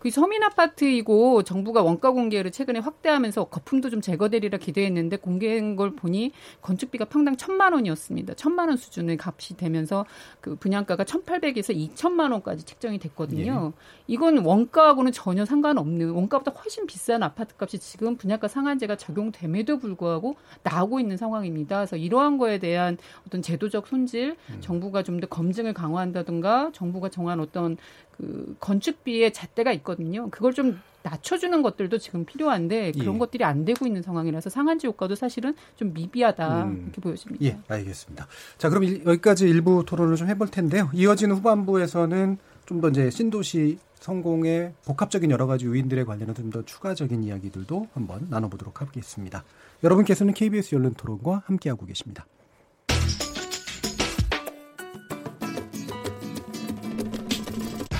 그 서민 아파트이고 정부가 원가 공개를 최근에 확대하면서 거품도 좀 제거되리라 기대했는데 공개한 걸 보니 건축비가 평당 천만 원이었습니다. 천만 원 수준의 값이 되면서 그 분양가가 천팔백에서 이천만 원까지 책정이 됐거든요. 이건 원가하고는 전혀 상관없는 원가보다 훨씬 비싼 아파트 값이 지금 분양가 상한제가 적용됨에도 불구하고 나오고 있는 상황입니다. 그래서 이러한 거에 대한 어떤 제도적 손질, 정부가 좀 더 검증을 강화한다든가 정부가 정한 어떤 그 건축비의 잣대가 있거든요. 그걸 좀 낮춰주는 것들도 지금 필요한데 그런 예. 것들이 안 되고 있는 상황이라서 상한제 효과도 사실은 좀 미비하다 음. 이렇게 보여집니다. 예, 알겠습니다. 자, 그럼 일- 여기까지 일부 토론을 좀 해볼 텐데요. 이어지는 후반부에서는 좀 더 이제 신도시 성공의 복합적인 여러 가지 요인들에 관련한 좀 더 추가적인 이야기들도 한번 나눠보도록 하겠습니다. 여러분께서는 KBS 연론 토론과 함께하고 계십니다.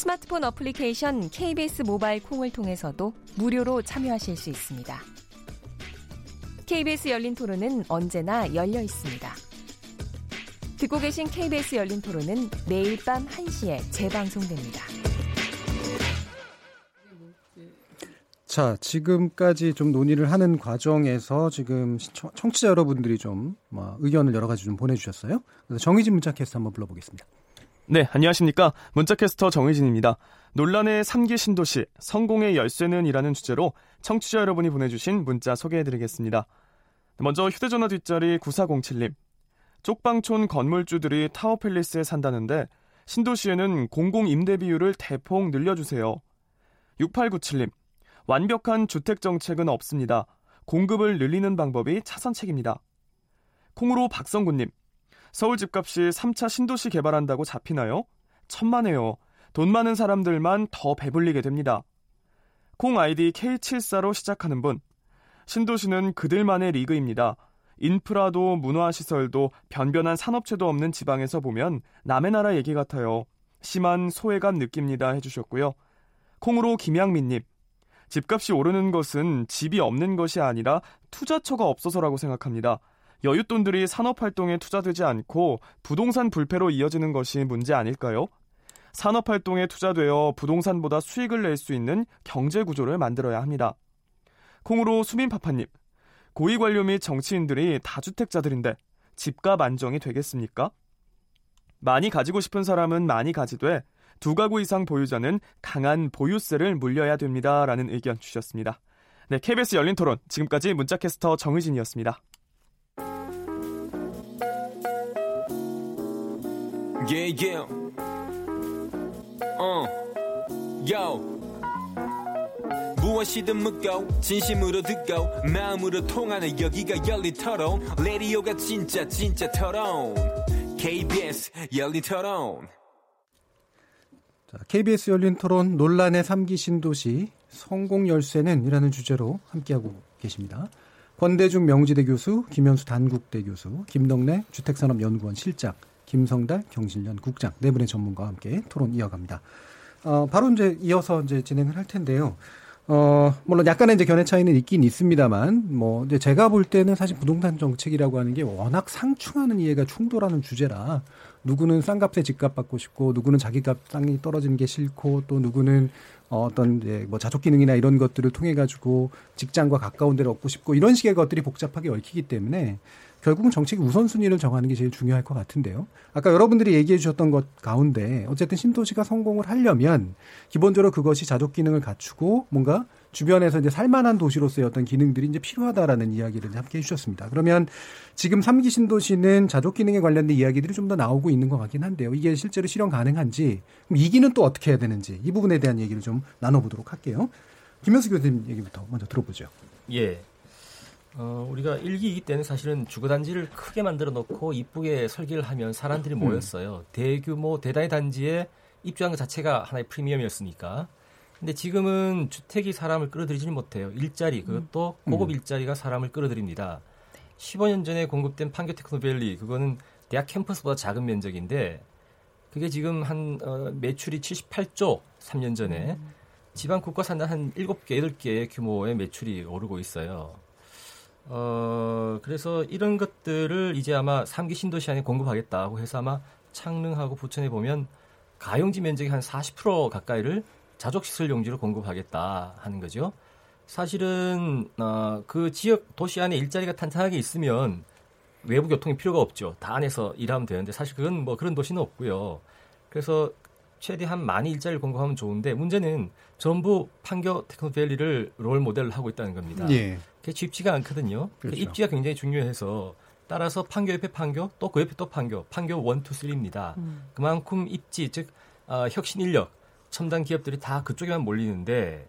스마트폰 어플리케이션 KBS 모바일 콩을 통해서도 무료로 참여하실 수 있습니다. KBS 열린 토론은 언제나 열려 있습니다. 듣고 계신 KBS 열린 토론은 매일 밤 1시에 재방송됩니다. 자, 지금까지 좀 논의를 하는 과정에서 지금 청취자 여러분들이 좀 뭐, 의견을 여러 가지 좀 보내주셨어요. 그래서 정의진 문자 캐스트 한번 불러보겠습니다. 네, 안녕하십니까. 문자캐스터 정의진입니다. 논란의 3기 신도시, 성공의 열쇠는 이라는 주제로 청취자 여러분이 보내주신 문자 소개해드리겠습니다. 먼저 휴대전화 뒷자리 9407님. 쪽방촌 건물주들이 타워팰리스에 산다는데 신도시에는 공공임대 비율을 대폭 늘려주세요. 6897님. 완벽한 주택 정책은 없습니다. 공급을 늘리는 방법이 차선책입니다. 콩으로 박성구님. 서울 집값이 3차 신도시 개발한다고 잡히나요? 천만에요. 돈 많은 사람들만 더 배불리게 됩니다. 콩 아이디 K74로 시작하는 분. 신도시는 그들만의 리그입니다. 인프라도 문화시설도 변변한 산업체도 없는 지방에서 보면 남의 나라 얘기 같아요. 심한 소외감 느낍니다 해주셨고요. 콩으로 김양민님. 집값이 오르는 것은 집이 없는 것이 아니라 투자처가 없어서라고 생각합니다. 여윳돈들이 산업활동에 투자되지 않고 부동산 불패로 이어지는 것이 문제 아닐까요? 산업활동에 투자되어 부동산보다 수익을 낼 수 있는 경제구조를 만들어야 합니다. 콩으로 수민파파님, 고위관료 및 정치인들이 다주택자들인데 집값 안정이 되겠습니까? 많이 가지고 싶은 사람은 많이 가지되 두 가구 이상 보유자는 강한 보유세를 물려야 됩니다. 라는 의견 주셨습니다. 네, KBS 열린 토론. 지금까지 문자캐스터 정의진이었습니다. Yeah, yeah. 어, yo. 무엇이든 묻고 진심으로 듣고 마음으로 통하는 여기가 열린 토론 라디오가 진짜 진짜 토론 KBS 열린 토론 자, KBS 열린 토론 논란의 3기 신도시 성공 열쇠는 이라는 주제로 함께하고 계십니다. 권대중 명지대 교수, 김현수 단국대 교수, 김덕래 주택산업연구원 실장, 김성달 경실련 국장 네 분의 전문가와 함께 토론 이어갑니다. 어, 바로 이제 이어서 이제 진행을 할 텐데요. 어, 물론 약간의 이제 견해 차이는 있긴 있습니다만, 뭐, 이제 제가 볼 때는 사실 부동산 정책이라고 하는 게 워낙 상충하는 이해가 충돌하는 주제라, 누구는 싼 값에 집값 받고 싶고, 누구는 자기 값 땅이 떨어지는 게 싫고, 또 누구는 어, 어떤 이제 뭐 자족 기능이나 이런 것들을 통해 가지고 직장과 가까운 데를 얻고 싶고, 이런 식의 것들이 복잡하게 얽히기 때문에, 결국은 정책의 우선순위를 정하는 게 제일 중요할 것 같은데요. 아까 여러분들이 얘기해 주셨던 것 가운데 어쨌든 신도시가 성공을 하려면 기본적으로 그것이 자족 기능을 갖추고 뭔가 주변에서 이제 살만한 도시로서의 어떤 기능들이 이제 필요하다라는 이야기를 함께 해주셨습니다. 그러면 지금 3기 신도시는 자족 기능에 관련된 이야기들이 좀 더 나오고 있는 것 같긴 한데요. 이게 실제로 실현 가능한지, 그럼 2기는 또 어떻게 해야 되는지 이 부분에 대한 얘기를 좀 나눠보도록 할게요. 김현수 교수님 얘기부터 먼저 들어보죠. 예. 어, 우리가 일기이기 때는 사실은 주거단지를 크게 만들어 놓고 이쁘게 설계를 하면 사람들이 음. 모였어요. 대규모 대단위 단지에 입주한 것 자체가 하나의 프리미엄이었으니까. 근데 지금은 주택이 사람을 끌어들이지는 못해요. 일자리 그것도 고급 음. 일자리가 사람을 끌어들입니다. 15년 전에 공급된 판교 테크노밸리 그거는 대학 캠퍼스보다 작은 면적인데 그게 지금 한 어, 매출이 78조 3년 전에 지방 국가 산단 한 7개, 8개 규모의 매출이 오르고 있어요. 어, 그래서 이런 것들을 이제 아마 3기 신도시 안에 공급하겠다고 해서 아마 창릉하고 부천에 보면 가용지 면적의 한 40% 가까이를 자족시설 용지로 공급하겠다 하는 거죠. 사실은 어, 그 지역 도시 안에 일자리가 탄탄하게 있으면 외부 교통이 필요가 없죠. 다 안에서 일하면 되는데 사실 그건 뭐 그런 도시는 없고요. 그래서 최대한 많이 일자리를 공급하면 좋은데 문제는 전부 판교 테크노밸리를 롤 모델로 하고 있다는 겁니다. 예. 그게 쉽지가 않거든요. 그 그렇죠. 입지가 굉장히 중요해서 따라서 판교 옆에 판교 또 그 옆에 또 판교 판교 1, 2, 3입니다. 음. 그만큼 입지 즉 어, 혁신 인력 첨단 기업들이 다 그쪽에만 몰리는데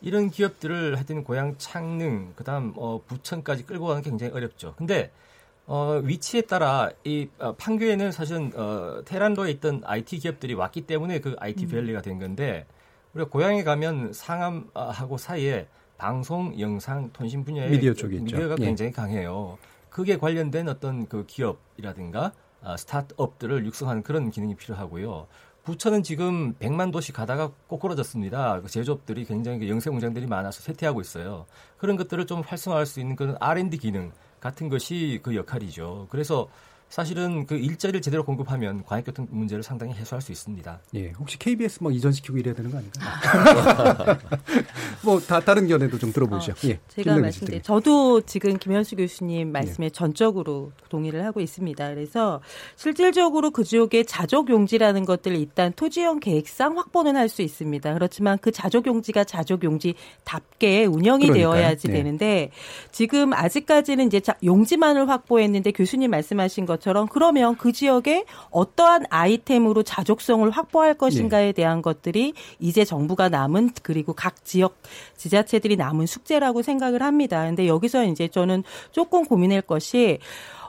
이런 기업들을 하여튼 고향 창릉 그다음 어, 부천까지 끌고 가는 게 굉장히 어렵죠. 근데 어, 위치에 따라 이 어, 판교에는 사실은 어, 테란로에 있던 IT 기업들이 왔기 때문에 그 IT 음. 밸리가 된 건데 우리가 고향에 가면 상암하고 사이에 방송, 영상, 통신 분야의 미디어 쪽이 있죠. 미디어가 예. 굉장히 강해요. 그게 관련된 어떤 그 기업이라든가 아, 스타트업들을 육성하는 그런 기능이 필요하고요. 부천은 지금 100만 도시 가다가 꼬꾸라졌습니다. 그 제조업들이 굉장히 그 영세 공장들이 많아서 쇠퇴하고 있어요. 그런 것들을 좀 활성화할 수 있는 그런 R&D 기능 같은 것이 그 역할이죠. 그래서 사실은 그 일자리를 제대로 공급하면 광역교통 문제를 상당히 해소할 수 있습니다. 예, 혹시 KBS 뭐 이전시키고 이래야 되는 거 아닌가요? 뭐 다, 다른 견해도 좀 들어보시죠. 예, 어, 제가 김동현 말씀드린. 저도 지금 김현수 교수님 말씀에 전적으로 동의를 하고 있습니다. 그래서 실질적으로 그 지역의 자족 용지라는 것들을 일단 토지형 계획상 확보는 할 수 있습니다. 그렇지만 그 자족 용지가 자족 용지답게 운영이 그러니까요. 되어야지 네. 되는데 지금 아직까지는 이제 자- 용지만을 확보했는데 교수님 말씀하신 것 처럼 그러면 그 지역에 어떠한 아이템으로 자족성을 확보할 것인가에 대한 것들이 이제 정부가 남은 그리고 각 지역 지자체들이 남은 숙제라고 생각을 합니다. 근데 여기서 이제 저는 조금 고민할 것이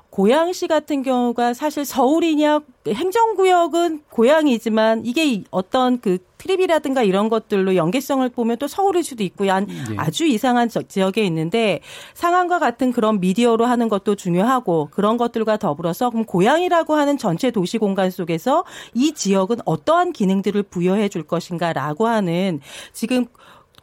고양시 같은 경우가 사실 서울이냐 행정구역은 고양이지만 이게 어떤 그 트립이라든가 이런 것들로 연계성을 보면 또 서울일 수도 있고 한 예. 아주 이상한 저- 지역에 있는데 상황과 같은 그런 미디어로 하는 것도 중요하고 그런 것들과 더불어서 그럼 고양이라고 하는 전체 도시 공간 속에서 이 지역은 어떠한 기능들을 부여해 줄 것인가라고 하는 지금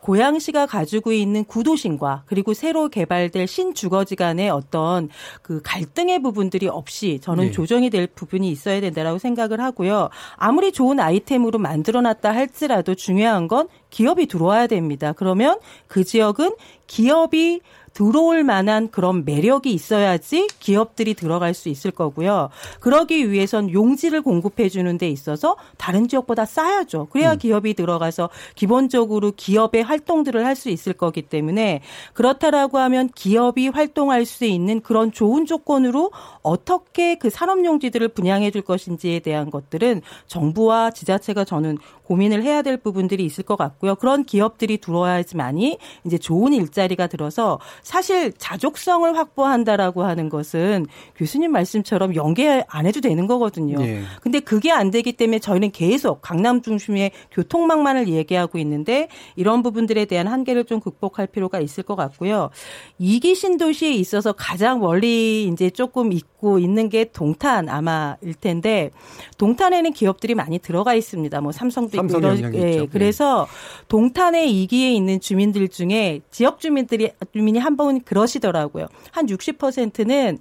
고양시가 가지고 있는 구도심과 그리고 새로 개발될 신주거지 간의 어떤 그 갈등의 부분들이 없이 저는 네. 조정이 될 부분이 있어야 된다라고 생각을 하고요. 아무리 좋은 아이템으로 만들어 놨다 할지라도 중요한 건 기업이 들어와야 됩니다. 그러면 그 지역은 기업이 들어올 만한 그런 매력이 있어야지 기업들이 들어갈 수 있을 거고요. 그러기 위해선 용지를 공급해 주는 데 있어서 다른 지역보다 싸야죠. 그래야 기업이 들어가서 기본적으로 기업의 활동들을 할 수 있을 거기 때문에 그렇다라고 하면 기업이 활동할 수 있는 그런 좋은 조건으로 어떻게 그 산업용지들을 분양해 줄 것인지에 대한 것들은 정부와 지자체가 저는 고민을 해야 될 부분들이 있을 것 같고요. 그런 기업들이 들어와야지만이 이제 좋은 일자리가 들어서 사실 자족성을 확보한다라고 하는 것은 교수님 말씀처럼 연계 안 해도 되는 거거든요. 예. 근데 그게 안 되기 때문에 저희는 계속 강남 중심의 교통망만을 얘기하고 있는데 이런 부분들에 대한 한계를 좀 극복할 필요가 있을 것 같고요. 이기 신도시에 있어서 가장 멀리 이제 조금 있고 있는 게 동탄 아마일 텐데 동탄에는 기업들이 많이 들어가 있습니다. 뭐 삼성도 있고 삼성 이런 예, 있죠. 그래서 동탄의 이기에 있는 주민들 중에 지역 주민들이 주민이 한 번 그러시더라고요. 한 60%는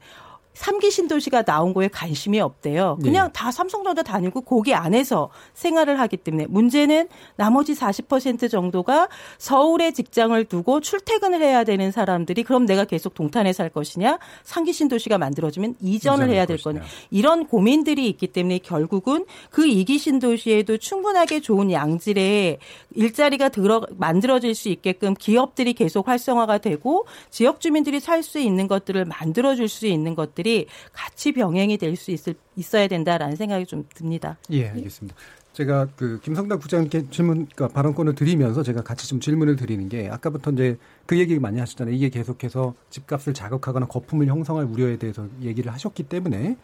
삼기 신도시가 나온 거에 관심이 없대요. 그냥 네. 다 삼성전자 다니고 거기 안에서 생활을 하기 때문에 문제는 나머지 40% 정도가 서울에 직장을 두고 출퇴근을 해야 되는 사람들이 그럼 내가 계속 동탄에 살 것이냐 상기 신도시가 만들어지면 이전을 해야 될 거냐 이런 고민들이 있기 때문에 결국은 그 이기 신도시에도 충분하게 좋은 양질의 일자리가 들어 만들어질 수 있게끔 기업들이 계속 활성화가 되고 지역 주민들이 살 수 있는 것들을 만들어 줄 수 있는 것들이 같이 병행이 될 수 있을 있어야 된다라는 생각이 좀 듭니다. 예, 알겠습니다. 제가 그 김성당 부장님께 질문, 그러니까 발언권을 드리면서 제가 같이 좀 질문을 드리는 게 아까부터 이제 그 얘기 많이 하셨잖아요. 이게 계속해서 집값을 자극하거나 거품을 형성할 우려에 대해서 얘기를 하셨기 때문에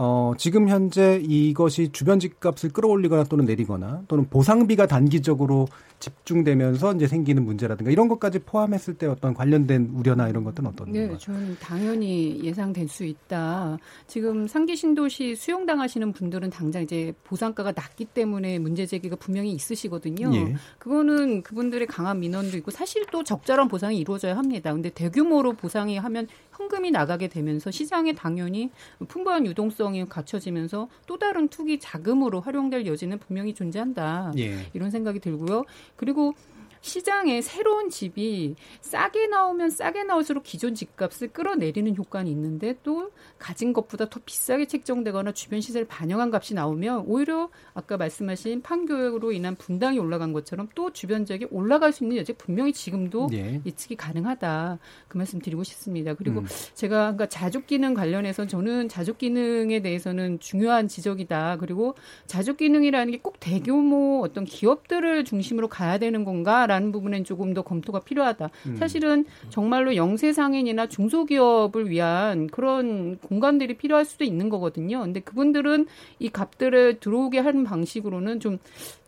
어, 지금 현재 이것이 주변 집값을 끌어올리거나 또는 내리거나 또는 보상비가 단기적으로 집중되면서 이제 생기는 문제라든가 이런 것까지 포함했을 때 어떤 관련된 우려나 이런 것들은 어떤 네? 저는 당연히 예상될 수 있다. 지금 상기 신도시 수용당하시는 분들은 당장 이제 보상가가 낮기 때문에 문제 제기가 분명히 있으시거든요. 예. 그거는 그분들의 강한 민원도 있고 사실 또 적절한 보상이 이루어져야 합니다. 근데 대규모로 보상이 하면 현금이 나가게 되면서 시장에 당연히 풍부한 유동성이 갖춰지면서 또 다른 투기 자금으로 활용될 여지는 분명히 존재한다. 예. 이런 생각이 들고요. 그리고 시장에 새로운 집이 싸게 나오면 싸게 나올수록 기존 집값을 끌어내리는 효과는 있는데 또 가진 것보다 더 비싸게 책정되거나 주변 시세를 반영한 값이 나오면 오히려 아까 말씀하신 판교로 인한 분당이 올라간 것처럼 또 주변 지역이 올라갈 수 있는 여지가 분명히 지금도 예. 예측이 가능하다 그 말씀 드리고 싶습니다. 그리고 음. 제가 그러니까 자족 기능 관련해서 저는 자족 기능에 대해서는 중요한 지적이다. 그리고 자족 기능이라는 게 꼭 대규모 어떤 기업들을 중심으로 가야 되는 건가 라는 부분엔 조금 더 검토가 필요하다. 음. 사실은 정말로 영세 상인이나 중소기업을 위한 그런 공간들이 필요할 수도 있는 거거든요. 근데 그분들은 이 값들을 들어오게 하는 방식으로는 좀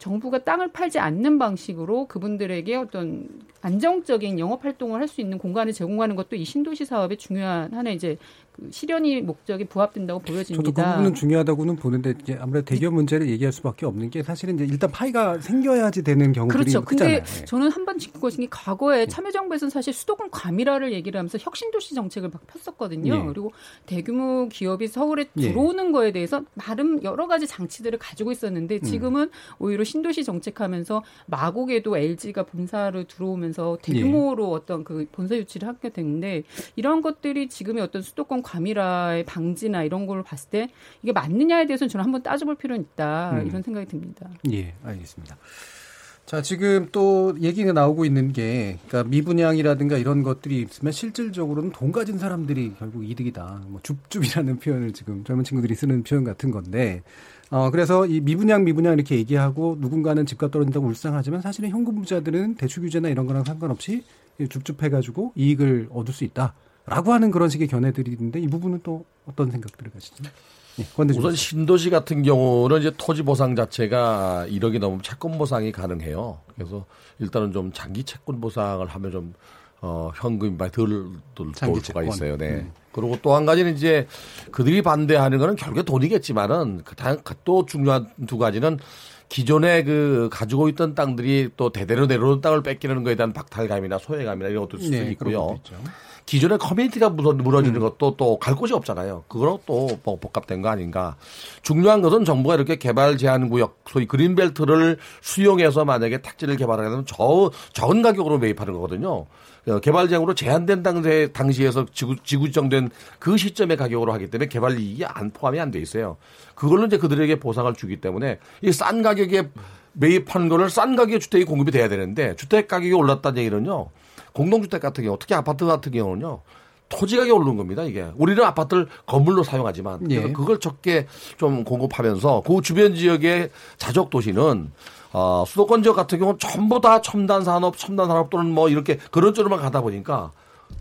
정부가 땅을 팔지 않는 방식으로 그분들에게 어떤 안정적인 영업 활동을 할 수 있는 공간을 제공하는 것도 이 신도시 사업의 중요한 하나 이제 그 실현이 목적이 부합된다고 보여집니다. 저도 그 부분은 중요하다고는 보는데 이제 아무래도 대기업 문제를 얘기할 수밖에 없는 게 사실은 이제 일단 파이가 생겨야지 되는 경우들이 그렇죠. 크잖아요. 근데 예. 저는 한번 짚고 게 과거에 참여정부에서는 사실 수도권 과밀화를 얘기를 하면서 혁신도시 정책을 막 폈었거든요. 예. 그리고 대규모 기업이 서울에 예. 들어오는 거에 대해서 나름 여러 가지 장치들을 가지고 있었는데 음. 지금은 오히려 신도시 정책하면서 마곡에도 LG가 본사를 들어오면서 예. 대규모로 어떤 그 본사 유치를 하게 됐는데 이런 것들이 지금의 어떤 수도권 과밀화의 방지나 이런 걸 봤을 때 이게 맞느냐에 대해서는 저는 한번 따져볼 필요는 있다 음. 이런 생각이 듭니다. 예, 알겠습니다. 자, 지금 또 얘기가 나오고 있는 게, 그러니까 미분양이라든가 이런 것들이 있으면 실질적으로는 돈 가진 사람들이 결국 이득이다. 뭐 줍줍이라는 표현을 지금 젊은 친구들이 쓰는 표현 같은 건데, 어, 그래서 이 미분양, 미분양 이렇게 얘기하고 누군가는 집값 떨어진다고 울상하지만 사실은 현금 부자들은 대출 규제나 이런 거랑 상관없이 줍줍해가지고 이익을 얻을 수 있다. 라고 하는 그런 식의 견해들이 있는데 이 부분은 또 어떤 생각들을 가시죠? 예, 권대중 우선. 신도시 같은 경우는 이제 토지 보상 자체가 1억이 넘으면 채권 보상이 가능해요. 그래서 일단은 좀 장기 채권 보상을 하면 좀 어, 현금이 많이 덜, 덜돌 수가. 있어요. 네. 음. 그리고 또 한 가지는 이제 그들이 반대하는 거는 결국에 돈이겠지만은 그 다- 또 중요한 두 가지는 기존에 그 가지고 있던 땅들이 또 대대로 내려오는 땅을 뺏기는 거에 대한 박탈감이나 소외감이나 이런 것도 있을 수 네, 그런 있고요. 기존의 커뮤니티가 무너- 무너지는 음. 것도 또 갈 곳이 없잖아요. 그거는 또뭐 복합된 거 아닌가. 중요한 것은 정부가 이렇게 개발 제한 구역, 소위 그린벨트를 수용해서 만약에 택지를 개발하게 되면 저, 적은 가격으로 매입하는 거거든요. 어, 개발 제한으로 제한된 당시에, 당시에서 지구, 지구 지정된 그 시점의 가격으로 하기 때문에 개발 이익이 안 포함이 안 돼 있어요. 그걸로 이제 그들에게 보상을 주기 때문에 이 싼 가격에 매입한 거를 싼 가격에 주택이 공급이 돼야 되는데 주택 가격이 올랐다는 얘기는요. 공동주택 같은 경우, 특히 아파트 같은 경우는요. 토지 가격이 오르는 겁니다, 이게. 우리는 아파트를 건물로 사용하지만 예. 그걸 적게 좀 공급하면서 그 주변 지역의 자족 도시는 어, 수도권 지역 같은 경우는 전부 다 첨단 산업, 첨단 산업 또는 뭐 이렇게 그런 쪽으로만 가다 보니까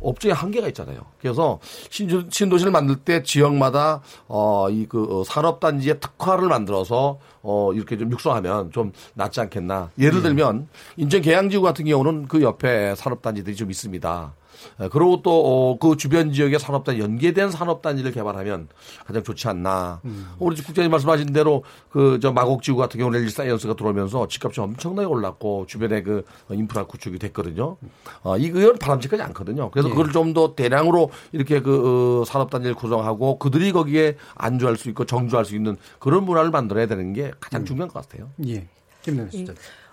업종에 한계가 있잖아요. 그래서 신주, 신도시를 만들 때 지역마다 어 이 그 산업 단지의 특화를 만들어서 어 이렇게 좀 육성하면 좀 낫지 않겠나. 예를 들면 인천 계양지구 같은 경우는 그 옆에 산업 단지들이 좀 있습니다. 에, 그리고 또 그 주변 지역의 산업단 연계된 산업단지를 개발하면 가장 좋지 않나. 우리 국장님 말씀하신 대로 그 저 마곡지구 같은 경우는 LG 사이언스가 들어오면서 집값이 엄청나게 올랐고 주변에 그 인프라 구축이 됐거든요. 어, 이건 바람직하지 않거든요. 그래서 예. 그걸 좀 더 대량으로 이렇게 그 어, 산업단지를 구성하고 그들이 거기에 안주할 수 있고 정주할 수 있는 그런 문화를 만들어야 되는 게 가장 중요한 것 같아요. 예. 김나연 씨.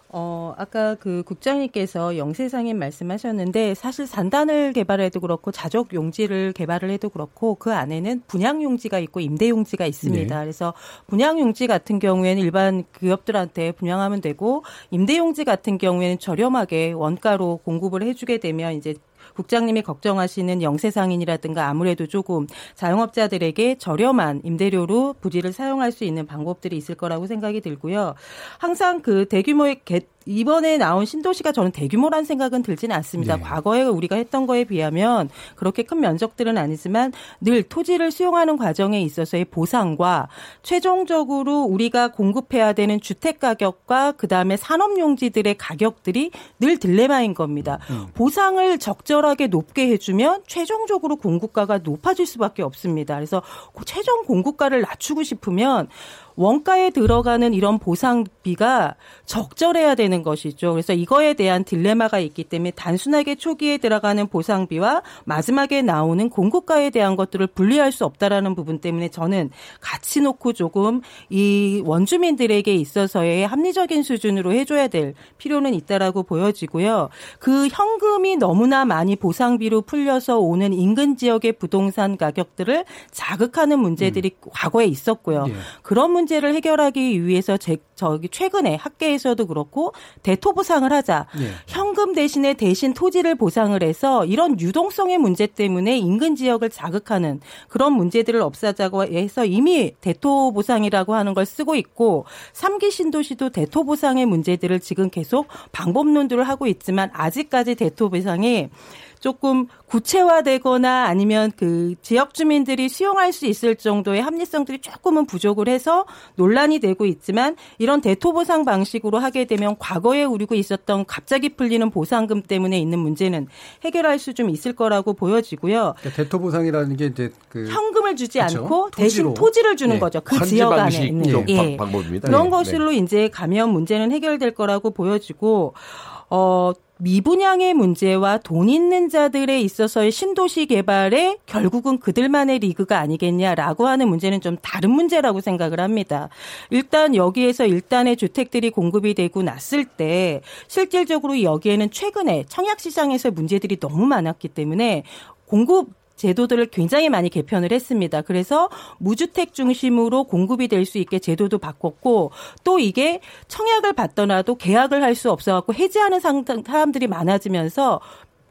어, 아까 그 국장님께서 영세상인 말씀하셨는데 사실 산단을 개발해도 그렇고 자족 용지를 개발을 해도 그렇고 그 안에는 분양 용지가 있고 임대 용지가 있습니다. 네. 그래서 분양 용지 같은 경우에는 일반 기업들한테 분양하면 되고 임대 용지 같은 경우에는 저렴하게 원가로 공급을 해주게 되면 이제 국장님이 걱정하시는 영세상인이라든가 아무래도 조금 자영업자들에게 저렴한 임대료로 부지를 사용할 수 있는 방법들이 있을 거라고 생각이 들고요. 항상 그 대규모의 개, 이번에 나온 신도시가 저는 대규모란 생각은 들지는 않습니다. 네. 과거에 우리가 했던 거에 비하면 그렇게 큰 면적들은 아니지만 늘 토지를 수용하는 과정에 있어서의 보상과 최종적으로 우리가 공급해야 되는 주택 가격과 그다음에 산업 용지들의 가격들이 늘 딜레마인 겁니다. 보상을 적절하게 높게 해 주면 최종적으로 공급가가 높아질 수밖에 없습니다. 그래서 그 최종 공급가를 낮추고 싶으면 원가에 들어가는 이런 보상비가 적절해야 되는 것이죠. 그래서 이거에 대한 딜레마가 있기 때문에 단순하게 초기에 들어가는 보상비와 마지막에 나오는 공급가에 대한 것들을 분리할 수 없다라는 부분 때문에 저는 같이 놓고 조금 이 원주민들에게 있어서의 합리적인 수준으로 해줘야 될 필요는 있다라고 보여지고요. 그 현금이 너무나 많이 보상비로 풀려서 오는 인근 지역의 부동산 가격들을 자극하는 문제들이 과거에 있었고요. 예. 그런 문제 를 해결하기 위해서 제, 저기 최근에 학계에서도 그렇고 대토 보상을 하자. 예. 현금 대신에 대신 토지를 보상을 해서 이런 유동성의 문제 때문에 인근 지역을 자극하는 그런 문제들을 없애자고 해서 이미 대토 보상이라고 하는 걸 쓰고 있고 삼기 신도시도 대토 보상의 문제들을 지금 계속 방법론들을 하고 있지만 아직까지 대토 보상이 조금 구체화되거나 아니면 그 지역 주민들이 수용할 수 있을 정도의 합리성들이 조금은 부족을 해서 논란이 되고 있지만 이런 대토 보상 방식으로 하게 되면 과거에 우리고 있었던 갑자기 풀리는 보상금 때문에 있는 문제는 해결할 수 좀 있을 거라고 보여지고요. 그러니까 대토 보상이라는 게 이제 그 현금을 주지 그렇죠. 않고 대신 토지로. 토지를 주는 네. 거죠. 그 지역 안에 있는 좀 예. 방- 방법입니다. 그런 예. 것으로 이제 가면 문제는 해결될 거라고 보여지고 어 미분양의 문제와 돈 있는 자들에 있어서의 신도시 개발에 결국은 그들만의 리그가 아니겠냐라고 하는 문제는 좀 다른 문제라고 생각을 합니다. 일단 여기에서 일단의 주택들이 공급이 되고 났을 때 실질적으로 여기에는 최근에 청약 시장에서 문제들이 너무 많았기 때문에 공급 제도들을 굉장히 많이 개편을 했습니다. 그래서 무주택 중심으로 공급이 될 수 있게 제도도 바꿨고 또 이게 청약을 받더라도 계약을 할 수 없어갖고 해지하는 사람들이 많아지면서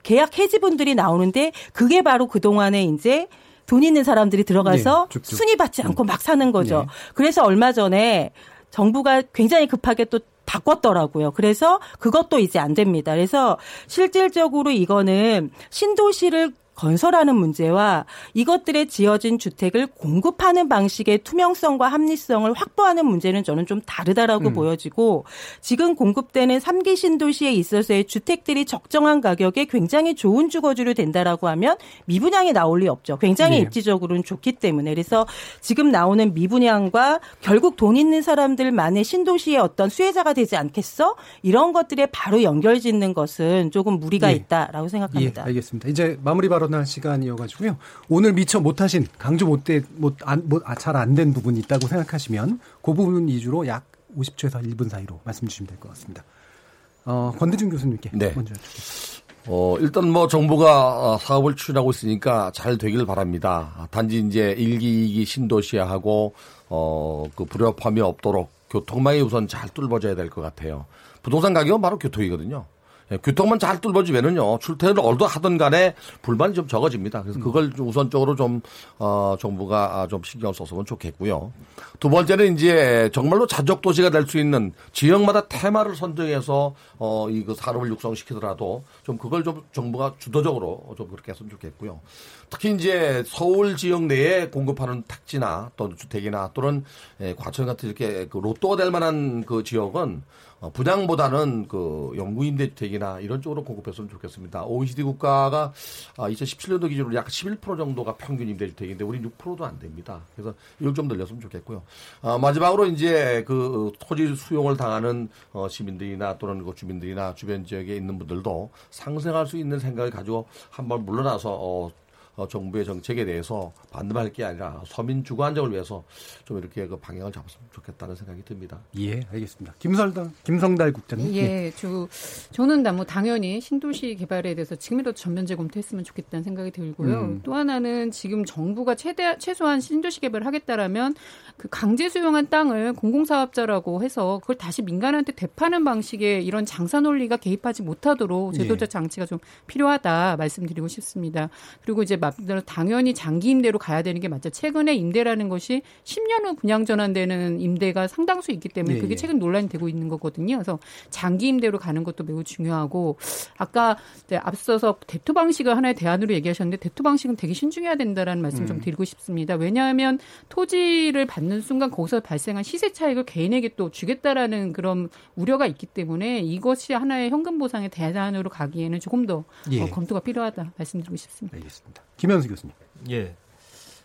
계약 해지분들이 나오는데 그게 바로 그동안에 이제 돈 있는 사람들이 들어가서 네. 순위 받지 않고 막 사는 거죠. 네. 그래서 얼마 전에 정부가 굉장히 급하게 또 바꿨더라고요. 그래서 그것도 이제 안 됩니다. 그래서 실질적으로 이거는 신도시를 건설하는 문제와 이것들에 지어진 주택을 공급하는 방식의 투명성과 합리성을 확보하는 문제는 저는 좀 다르다라고 음. 보여지고 지금 공급되는 3기 신도시에 있어서의 주택들이 적정한 가격에 굉장히 좋은 주거지로 된다라고 하면 미분양이 나올 리 없죠. 굉장히 네. 입지적으로는 좋기 때문에 그래서 지금 나오는 미분양과 결국 돈 있는 사람들만의 신도시의 어떤 수혜자가 되지 않겠어? 이런 것들에 바로 연결 짓는 것은 조금 무리가 예. 있다라고 생각합니다. 예, 알겠습니다. 이제 마무리 발언할 시간이어가지고요. 오늘 미처 못하신 강조 못돼 못안잘 안 된 부분이 있다고 생각하시면 그 부분 위주로 약 50초에서 1분 사이로 말씀 주시면 될 것 같습니다. 어, 권대중 교수님께 네. 먼저 여쭙겠습니다. 어, 일단 뭐 정부가 어, 사업을 추진하고 있으니까 잘 되길 바랍니다. 아, 단지 이제 일기이기 신도시화하고 어, 그 불협화음이 없도록 교통망이 우선 잘 뚫어져야 될 것 같아요. 부동산 가격은 바로 교통이거든요. 예, 교통만 잘 뚫어지면은요 출퇴근을 얼도 하던 간에 불만이 좀 적어집니다. 그래서 그걸 좀 우선적으로 좀 어, 정부가 아, 좀 신경 써서면 좋겠고요. 두 번째는 이제 정말로 자족 도시가 될 수 있는 지역마다 테마를 선정해서 어, 이그 산업을 육성시키더라도 좀 그걸 좀 정부가 주도적으로 좀 그렇게 했으면 좋겠고요. 특히 이제 서울 지역 내에 공급하는 택지나 또 주택이나 또는 예, 과천 같은 이렇게 그 로또가 될 만한 그 지역은 어, 분양보다는 그 영구 임대주택이나 이런 쪽으로 공급했으면 좋겠습니다. OECD 국가가 2017년도 기준으로 약 11% 정도가 평균 임대주택인데 우리 6%도 안 됩니다. 그래서 이걸 좀 늘렸으면 좋겠고요. 어, 마지막으로 이제 그 토지 수용을 당하는 어, 시민들이나 또는 그 주민들이나 주변 지역에 있는 분들도 상생할 수 있는 생각을 가지고 한번 물러나서 어, 어, 정부의 정책에 대해서 반대할 게 아니라 서민 주거 안정을 위해서 좀 이렇게 그 방향을 잡았으면 좋겠다는 생각이 듭니다. 예, 알겠습니다. 김설당, 김성달 국장님. 예, 저, 저는 뭐 당연히 신도시 개발에 대해서 지금이라도 전면 재검토했으면 좋겠다는 생각이 들고요. 음. 또 하나는 지금 정부가 최대 최소한 신도시 개발을 하겠다라면 그 강제 수용한 땅을 공공사업자라고 해서 그걸 다시 민간한테 되파는 방식의 이런 장사 논리가 개입하지 못하도록 제도적 장치가 좀 필요하다 말씀드리고 싶습니다. 그리고 이제 말대로 당연히 장기 임대로 가야 되는 게 맞죠. 최근에 임대라는 것이 10년 후 분양 전환되는 임대가 상당수 있기 때문에 예, 그게 예. 최근 논란이 되고 있는 거거든요. 그래서 장기 임대로 가는 것도 매우 중요하고 아까 앞서서 대투 방식을 하나의 대안으로 얘기하셨는데 대투 방식은 되게 신중해야 된다라는 말씀 좀 음. 드리고 싶습니다. 왜냐하면 토지를 받는 순간 거기서 발생한 시세 차익을 개인에게 또 주겠다라는 그런 우려가 있기 때문에 이것이 하나의 현금 보상의 대안으로 가기에는 조금 더 예. 어, 검토가 필요하다 말씀드리고 싶습니다. 알겠습니다. 김현수 교수님. 예.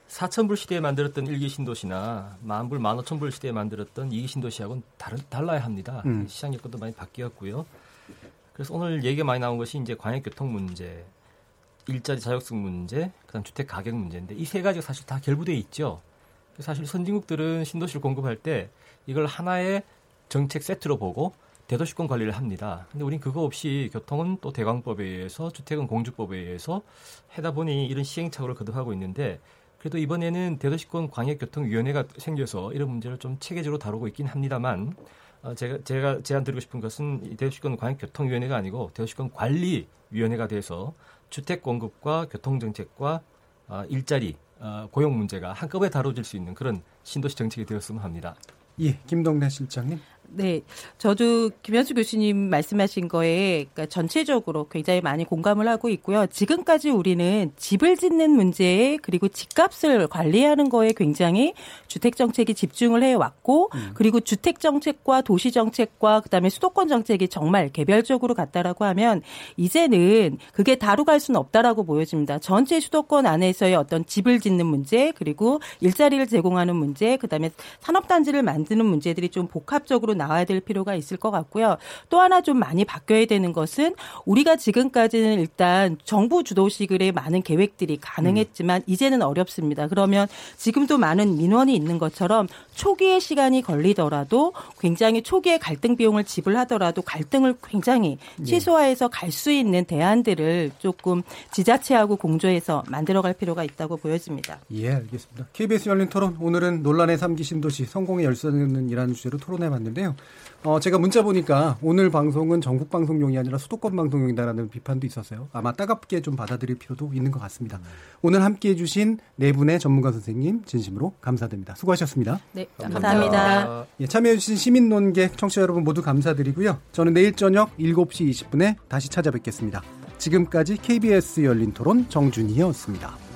4천불 시대에 만들었던 일기 신도시나 만불, 만오천불 시대에 만들었던 이기 신도시하고는 다른, 달라야 합니다. 음. 시장 여건도 많이 바뀌었고요. 그래서 오늘 얘기가 많이 나온 것이 이제 광역교통 문제, 일자리 자격증 문제, 그다음 주택 가격 문제인데 이 세 가지가 사실 다 결부돼 있죠. 사실 선진국들은 신도시를 공급할 때 이걸 하나의 정책 세트로 보고 대도시권 관리를 합니다. 근데 우린 그거 없이 교통은 또 대광법에 의해서 주택은 공주법에 의해서 하다 보니 이런 시행착오를 거듭하고 있는데 그래도 이번에는 대도시권 광역교통위원회가 생겨서 이런 문제를 좀 체계적으로 다루고 있긴 합니다만 어, 제가 제가 제안 드리고 싶은 것은 이 대도시권 광역교통위원회가 아니고 대도시권 관리위원회가 돼서 주택 공급과 교통 정책과 어, 일자리 어, 고용 문제가 한꺼번에 다뤄질 수 있는 그런 신도시 정책이 되었으면 합니다. 예, 김동래 실장님. 네, 저도 김현수 교수님 말씀하신 거에 그러니까 전체적으로 굉장히 많이 공감을 하고 있고요. 지금까지 우리는 집을 짓는 문제에 그리고 집값을 관리하는 거에 굉장히 주택 정책이 집중을 해 왔고 그리고 주택 정책과 도시 정책과 그다음에 수도권 정책이 정말 개별적으로 갔다라고 하면 이제는 그게 다루 갈 수는 없다라고 보여집니다. 전체 수도권 안에서의 어떤 집을 짓는 문제 그리고 일자리를 제공하는 문제 그다음에 산업 단지를 만드는 문제들이 좀 복합적으로 나와야 될 필요가 있을 것 같고요. 또 하나 좀 많이 바뀌어야 되는 것은 우리가 지금까지는 일단 정부 주도식의 많은 계획들이 가능했지만 이제는 어렵습니다. 그러면 지금도 많은 민원이 있는 것처럼 초기의 시간이 걸리더라도 굉장히 초기에 갈등 비용을 지불하더라도 갈등을 굉장히 예. 최소화해서 갈 수 있는 대안들을 조금 지자체하고 공조해서 만들어갈 필요가 있다고 보여집니다. 예, 알겠습니다. KBS 열린 토론 오늘은 논란의 삼기 신도시 성공의 열쇠는 이라는 주제로 토론해 봤는데요. 어, 제가 문자 보니까 오늘 방송은 전국 방송용이 아니라 수도권 방송용이다라는 비판도 있었어요. 아마 따갑게 좀 받아들일 필요도 있는 것 같습니다. 오늘 함께 해주신 네 분의 전문가 선생님 진심으로 감사드립니다. 수고하셨습니다. 네, 감사합니다. 예, 참여해주신 시민 논객 청취자 여러분 모두 감사드리고요. 저는 내일 저녁 7시 20분에 다시 찾아뵙겠습니다. 지금까지 KBS 열린 토론 정준희였습니다.